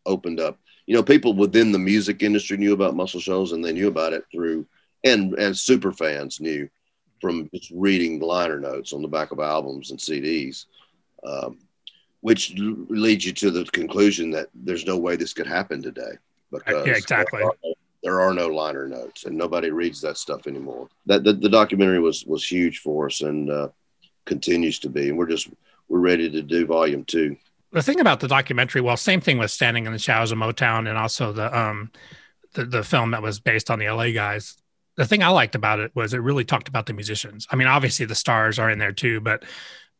opened up. You know, people within the music industry knew about Muscle Shoals, and they knew about it through and and super fans knew from just reading the liner notes on the back of albums and CDs, um, which leads you to the conclusion that there's no way this could happen today because yeah, exactly. There are, there are, no liner notes and nobody reads that stuff anymore. That the, the documentary was was huge for us and uh, continues to be, and we're just we're ready to do volume two. The thing about the documentary, well, same thing with Standing in the Shadows of Motown, and also the um the, the film that was based on the LA guys the thing I liked about it was it really talked about the musicians. I mean, obviously the stars are in there too, but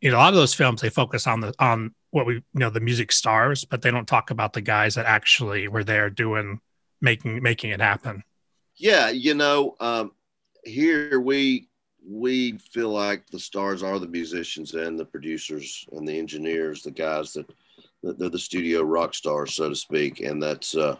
you know, a lot of those films they focus on the on what we you know the music stars, but they don't talk about the guys that actually were there doing making making it happen. Yeah, you know, um, here we we feel like the stars are the musicians and the producers and the engineers, the guys that, that they're the studio rock stars, so to speak, and that's uh,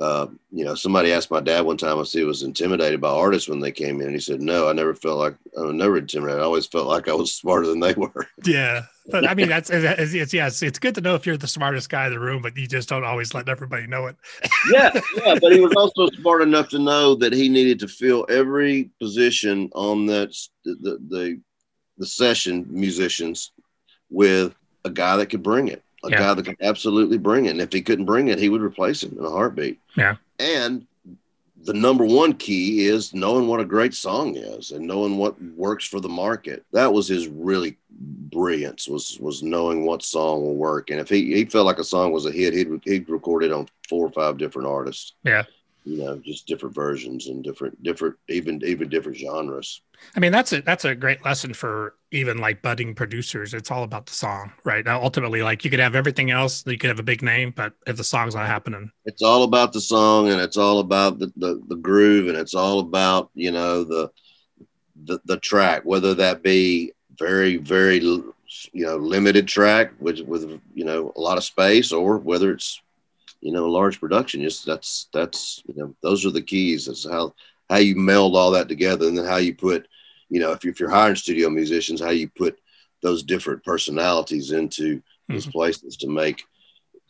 uh, you know, somebody asked my dad one time if he was intimidated by artists when they came in. And he said, "No, I never felt like I was never intimidated. I always felt like I was smarter than they were." Yeah, but I mean, that's it's, it's yes, it's good to know if you're the smartest guy in the room, but you just don't always let everybody know it. yeah, yeah, but he was also smart enough to know that he needed to fill every position on that the the, the session musicians with a guy that could bring it a yeah. guy that could absolutely bring it. And if he couldn't bring it, he would replace him in a heartbeat. Yeah. And the number one key is knowing what a great song is and knowing what works for the market. That was his really brilliance was was knowing what song will work. And if he, he felt like a song was a hit, he'd he'd record it on four or five different artists. Yeah you know just different versions and different different even even different genres. I mean that's a that's a great lesson for even like budding producers. It's all about the song right? Now ultimately like you could have everything else you could have a big name but if the song's not happening. It's all about the song and it's all about the the, the groove and it's all about you know the the, the track whether that be very very you know limited track with with you know a lot of space or whether it's you know, large production. Just that's that's you know, those are the keys. That's how how you meld all that together, and then how you put, you know, if, you, if you're hiring studio musicians, how you put those different personalities into mm-hmm. those places to make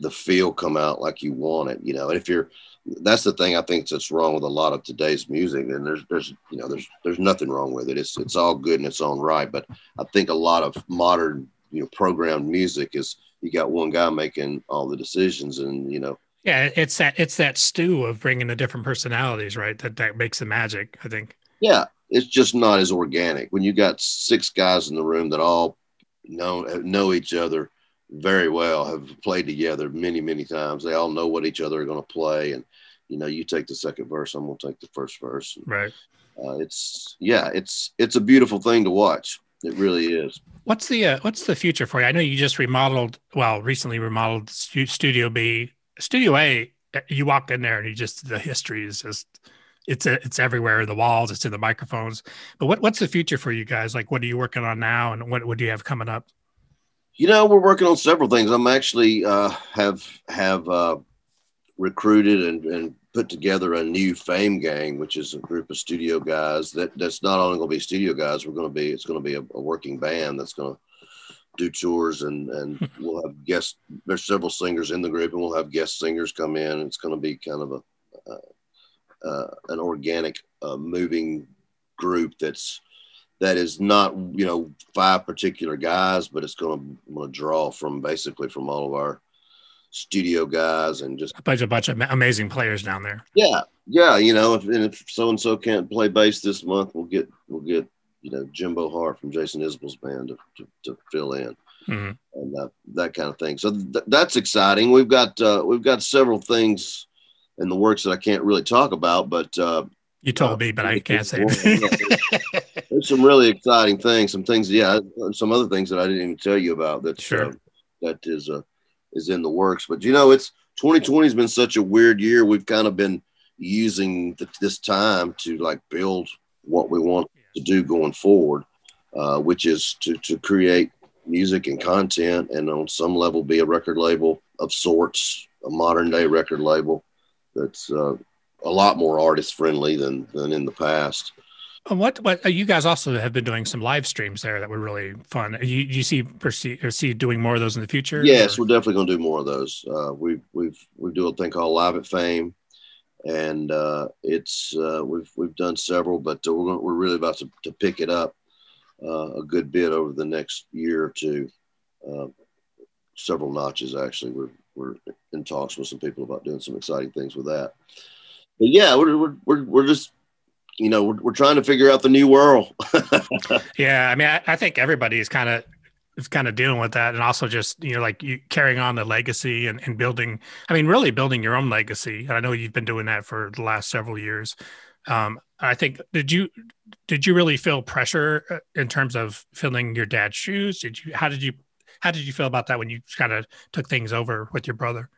the feel come out like you want it. You know, and if you're that's the thing I think that's wrong with a lot of today's music. And there's there's you know there's there's nothing wrong with it. It's it's all good in its own right. But I think a lot of modern you know programmed music is you got one guy making all the decisions and you know. Yeah it's that it's that stew of bringing the different personalities right? That that makes the magic i think. Yeah it's just not as organic. When you got six guys in the room that all know know each other very well have played together many many times they all know what each other are going to play and you know you take the second verse i'm going to take the first verse. Right. Uh, it's yeah it's it's a beautiful thing to watch it really is. What's the uh, what's the future for you? I know you just remodeled, well, recently remodeled Studio B, Studio A. You walk in there and you just the history is just it's a, it's everywhere. In the walls, it's in the microphones. But what what's the future for you guys? Like, what are you working on now, and what what do you have coming up? You know, we're working on several things. I'm actually uh, have have uh, recruited and, and put together a new fame gang, which is a group of studio guys that that's not only going to be studio guys. We're going to be it's going to be a, a working band that's going to do tours and and we'll have guests. There's several singers in the group, and we'll have guest singers come in. It's going to be kind of a uh, uh, an organic, uh, moving group that's that is not you know five particular guys, but it's going to draw from basically from all of our studio guys and just a bunch, a bunch of amazing players down there. Yeah, yeah. You know, if if so and so can't play bass this month, we'll get we'll get you know Jimbo Hart from Jason Isbell's band to, to, to fill in. Mm-hmm. And that, that kind of thing. So th- that's exciting. We've got uh, we've got several things in the works that I can't really talk about, but uh, you told uh, me, but I can't say. there's some really exciting things, some things, yeah, some other things that I didn't even tell you about. That sure. Uh, that is uh, is in the works. But you know, it's 2020 has been such a weird year. We've kind of been using the, this time to like build what we want to do going forward, uh, which is to to create music and content, and on some level be a record label of sorts, a modern day record label that's uh, a lot more artist friendly than than in the past. What what uh, you guys also have been doing some live streams there that were really fun. You you see perceive or see doing more of those in the future? Yes, or? we're definitely going to do more of those. Uh, we we've we do a thing called Live at Fame, and uh, it's uh, we've we've done several, but we're we're really about to, to pick it up uh, a good bit over the next year or two. Uh, several notches actually. We're we're in talks with some people about doing some exciting things with that. But yeah, we're we're we're, we're just you know we're, we're trying to figure out the new world. yeah, I mean, I, I think everybody is kind of is kind of dealing with that and also just you know like you carrying on the legacy and, and building i mean really building your own legacy and i know you've been doing that for the last several years um, i think did you did you really feel pressure uh, in terms of filling your dad's shoes did you how did you how did you feel about that when you kind of took things over with your brother?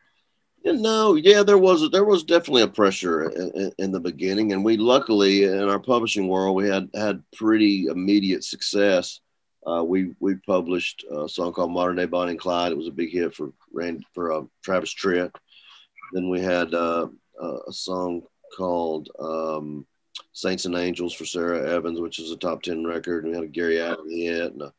No, yeah, there was there was definitely a pressure in, in, the beginning, and we luckily in our publishing world we had had pretty immediate success. Uh, we we published a song called Modern Day Bonnie and Clyde. It was a big hit for Rand for uh, Travis Tritt. Then we had uh, a song called um, Saints and Angels for Sara Evans, which is a top ten record. And we had a Gary Allan hit and a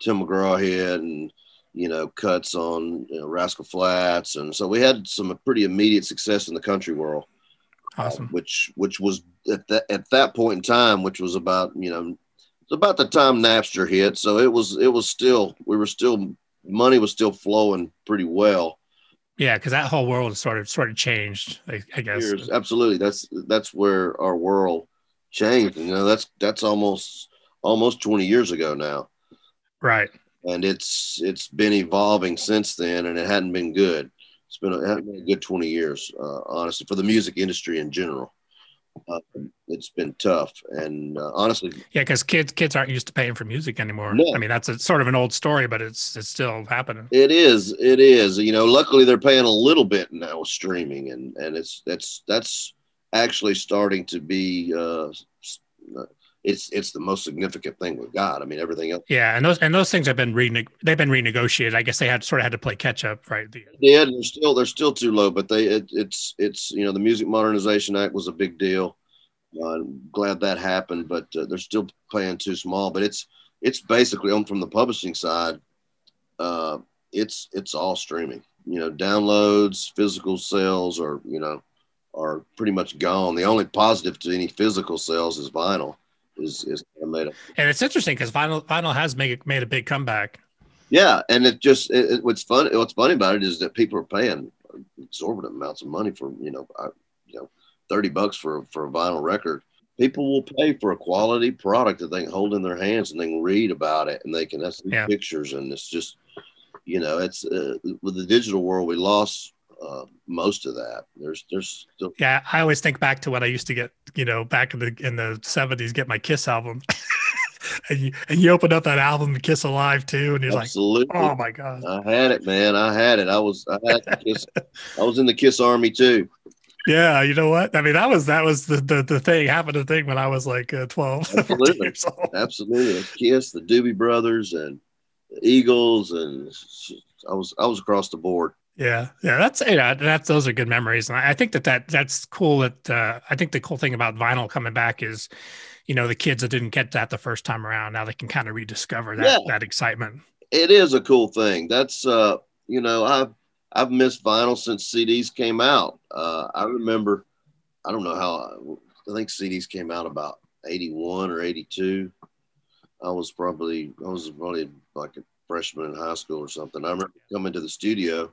Tim McGraw hit and you know cuts on you know, Rascal Flatts, and so we had some pretty immediate success in the country world. Uh, awesome. Uh, which which was at that at that point in time, which was about you know it's about the time Napster hit, so it was it was still we were still money was still flowing pretty well. Yeah, because that whole world sort of sort of changed. I, I guess Years, absolutely. That's that's where our world changed. You know, that's that's almost almost twenty years ago now. Right. And it's it's been evolving since then, and it hadn't been good. It's been a, it been a good twenty years, uh, honestly, for the music industry in general. Uh, it's been tough, and uh, honestly, yeah, because kids kids aren't used to paying for music anymore. No. I mean, that's a sort of an old story, but it's it's still happening. It is, it is. You know, luckily they're paying a little bit now with streaming, and and it's that's that's actually starting to be uh, it's it's the most significant thing with God. I mean, everything else. Yeah, and those and those things have been rene- they've been renegotiated. I guess they had sort of had to play catch up, right? Yeah, they're still they're still too low, but they it, it's it's you know the Music Modernization Act was a big deal. Uh, I'm glad that happened, but uh, they're still playing too small. But it's it's basically on from the publishing side. Uh, it's it's all streaming. You know, downloads, physical sales are you know are pretty much gone. The only positive to any physical sales is vinyl is is made up. And it's interesting because vinyl vinyl has made made a big comeback. Yeah, and it just it, it, what's fun what's funny about it is that people are paying exorbitant amounts of money for you know I, you know thirty bucks for for a vinyl record. People will pay for a quality product that they can hold in their hands and they can read about it and they can have yeah. pictures and it's just you know it's uh, with the digital world we lost uh, most of that. There's there's still yeah. I always think back to when I used to get you know back in the in the seventies get my Kiss album. and you and you open up that album, Kiss Alive too, and you're Absolutely. like, oh my god, I had it, man. I had it. I was I had Kiss. I was in the Kiss Army too. Yeah, you know what? I mean, that was that was the the, the thing happened to thing when I was like uh, 12 Absolutely. Absolutely. Kiss, the Doobie Brothers, and the Eagles, and I was I was across the board. Yeah, yeah, that's yeah, that's those are good memories, and I think that that that's cool. That uh, I think the cool thing about vinyl coming back is, you know, the kids that didn't get that the first time around now they can kind of rediscover that yeah. that excitement. It is a cool thing. That's uh, you know, I've I've missed vinyl since CDs came out. Uh, I remember, I don't know how. I think CDs came out about eighty one or eighty two. I was probably I was probably like a freshman in high school or something. I remember coming to the studio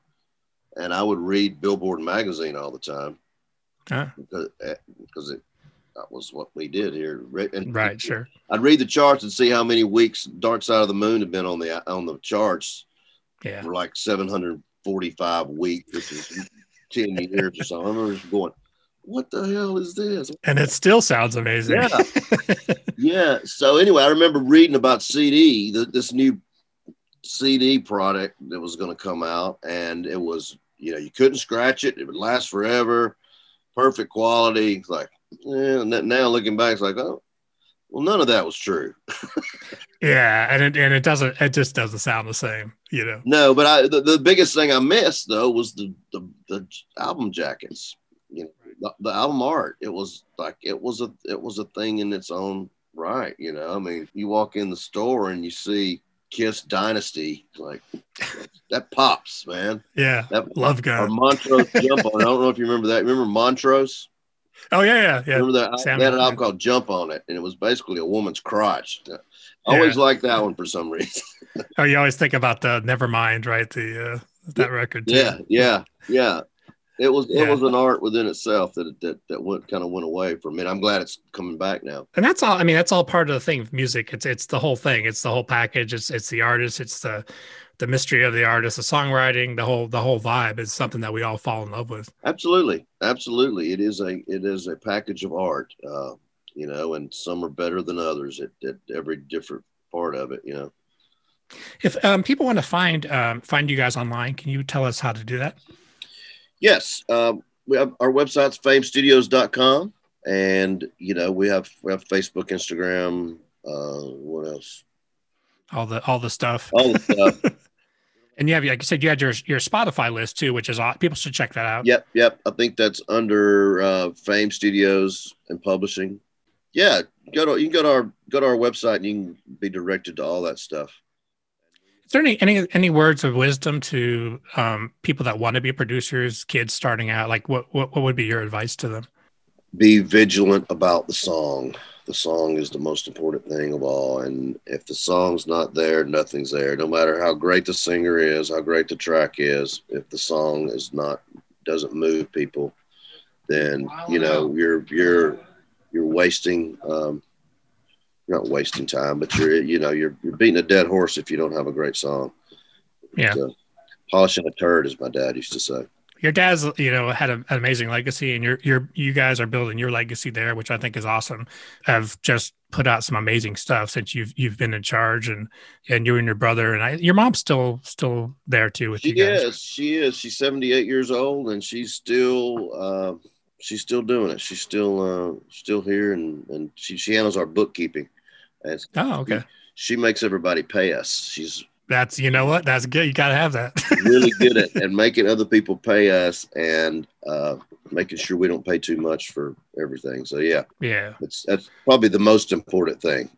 and I would read Billboard magazine all the time huh? because eh, because it that was what we did here. And right, sure. I'd read the charts and see how many weeks Dark Side of the Moon had been on the on the charts. Yeah, for like 745 weeks, which is 10 years or so. I remember just going, "What the hell is this?" And it still sounds amazing. Yeah, yeah. So anyway, I remember reading about CD, the, this new CD product that was going to come out, and it was you know, you couldn't scratch it. It would last forever. Perfect quality. It's like, yeah, now looking back, it's like, oh, well, none of that was true. yeah, and it and it doesn't. It just doesn't sound the same, you know. No, but I the, the biggest thing I missed though was the the, the album jackets. You know, the, the, album art. It was like it was a it was a thing in its own right. You know, I mean, you walk in the store and you see Kiss Dynasty, like that pops, man. Yeah, that love guy. or Montrose Jump on. I don't know if you remember that. Remember Montrose? Oh yeah, yeah, yeah. Remember that? Sam they had an album called Jump on it, and it was basically a woman's crotch. I always yeah. liked that one for some reason. oh, you always think about the Nevermind, right? The uh, that record. Too. Yeah, yeah, yeah. It was yeah. it was an art within itself that that that went kind of went away from it. I'm glad it's coming back now. And that's all. I mean, that's all part of the thing. Of music. It's it's the whole thing. It's the whole package. It's it's the artist. It's the the mystery of the artist, the songwriting, the whole the whole vibe is something that we all fall in love with. Absolutely, absolutely. It is a it is a package of art, uh, you know, and some are better than others at, at every different part of it, you know. If um, people want to find um, find you guys online, can you tell us how to do that? Yes, um, we have our website's famestudios.com, and you know we have we have Facebook, Instagram. Uh, what else? All the all the stuff. All the stuff. and you have, like you said, you had your your Spotify list too, which is people should check that out. Yep, yep. I think that's under uh, Fame Studios and Publishing. Yeah, go to you can go to our go to our website and you can be directed to all that stuff. Is there any any any words of wisdom to um, people that want to be producers, kids starting out? Like, what, what what would be your advice to them? Be vigilant about the song. The song is the most important thing of all, and if the song's not there, nothing's there. No matter how great the singer is, how great the track is, if the song is not doesn't move people, then you know you're you're you're wasting um, you're not wasting time, but you're you know you're you're beating a dead horse if you don't have a great song. Yeah, so, polishing a turd, as my dad used to say. Your dad's you know had a, an amazing legacy, and you're you're you guys are building your legacy there, which I think is awesome. Have just put out some amazing stuff since you've you've been in charge, and and you and your brother and I, your mom's still still there too with she you guys. Is, she is. She's 78 years old, and she's still. Uh, she's still doing it. She's still uh, still here, and and she, she handles our bookkeeping. As oh, okay. She, she makes everybody pay us. She's that's you know what that's good. You got to have that. really good at and making other people pay us and uh, making sure we don't pay too much for everything. So yeah, yeah, it's that's probably the most important thing.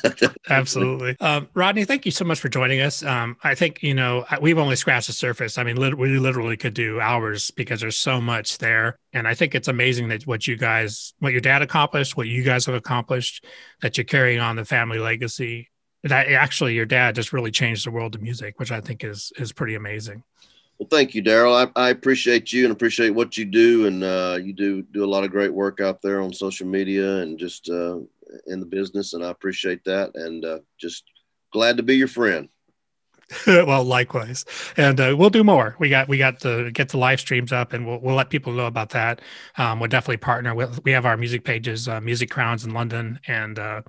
Absolutely, um, Rodney. Thank you so much for joining us. Um, I think you know we've only scratched the surface. I mean, lit- we literally could do hours because there's so much there, and I think it's amazing that what you guys, what your dad accomplished, what you guys have accomplished, that you're carrying on the family legacy. That actually, your dad just really changed the world of music, which I think is is pretty amazing. Well, thank you, Daryl. I, I, appreciate you and appreciate what you do, and uh, you do do a lot of great work out there on social media and just uh, in the business, and I appreciate that. And uh, just glad to be your friend. well, likewise, and uh, we'll do more. We got we got to get the live streams up, and we'll we'll let people know about that. Um, we'll definitely partner with. We have our music pages, uh, Music Crowns in London, and uh,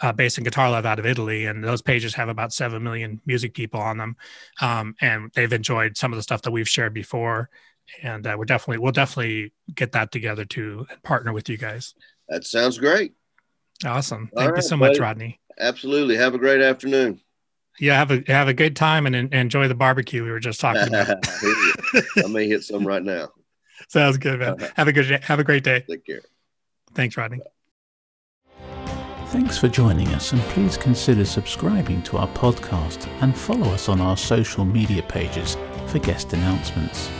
uh, Bass and Guitar Love out of Italy, and those pages have about seven million music people on them, um, and they've enjoyed some of the stuff that we've shared before. And uh, we're definitely we'll definitely get that together to partner with you guys. That sounds great. Awesome. Thank All you right, so much, Rodney. Absolutely. Have a great afternoon yeah, have a have a good time and, and enjoy the barbecue we were just talking about. I may hit some right now. Sounds good, man. Uh-huh. Have a good have a great day. Take care. Thanks, Rodney. Thanks for joining us, and please consider subscribing to our podcast and follow us on our social media pages for guest announcements.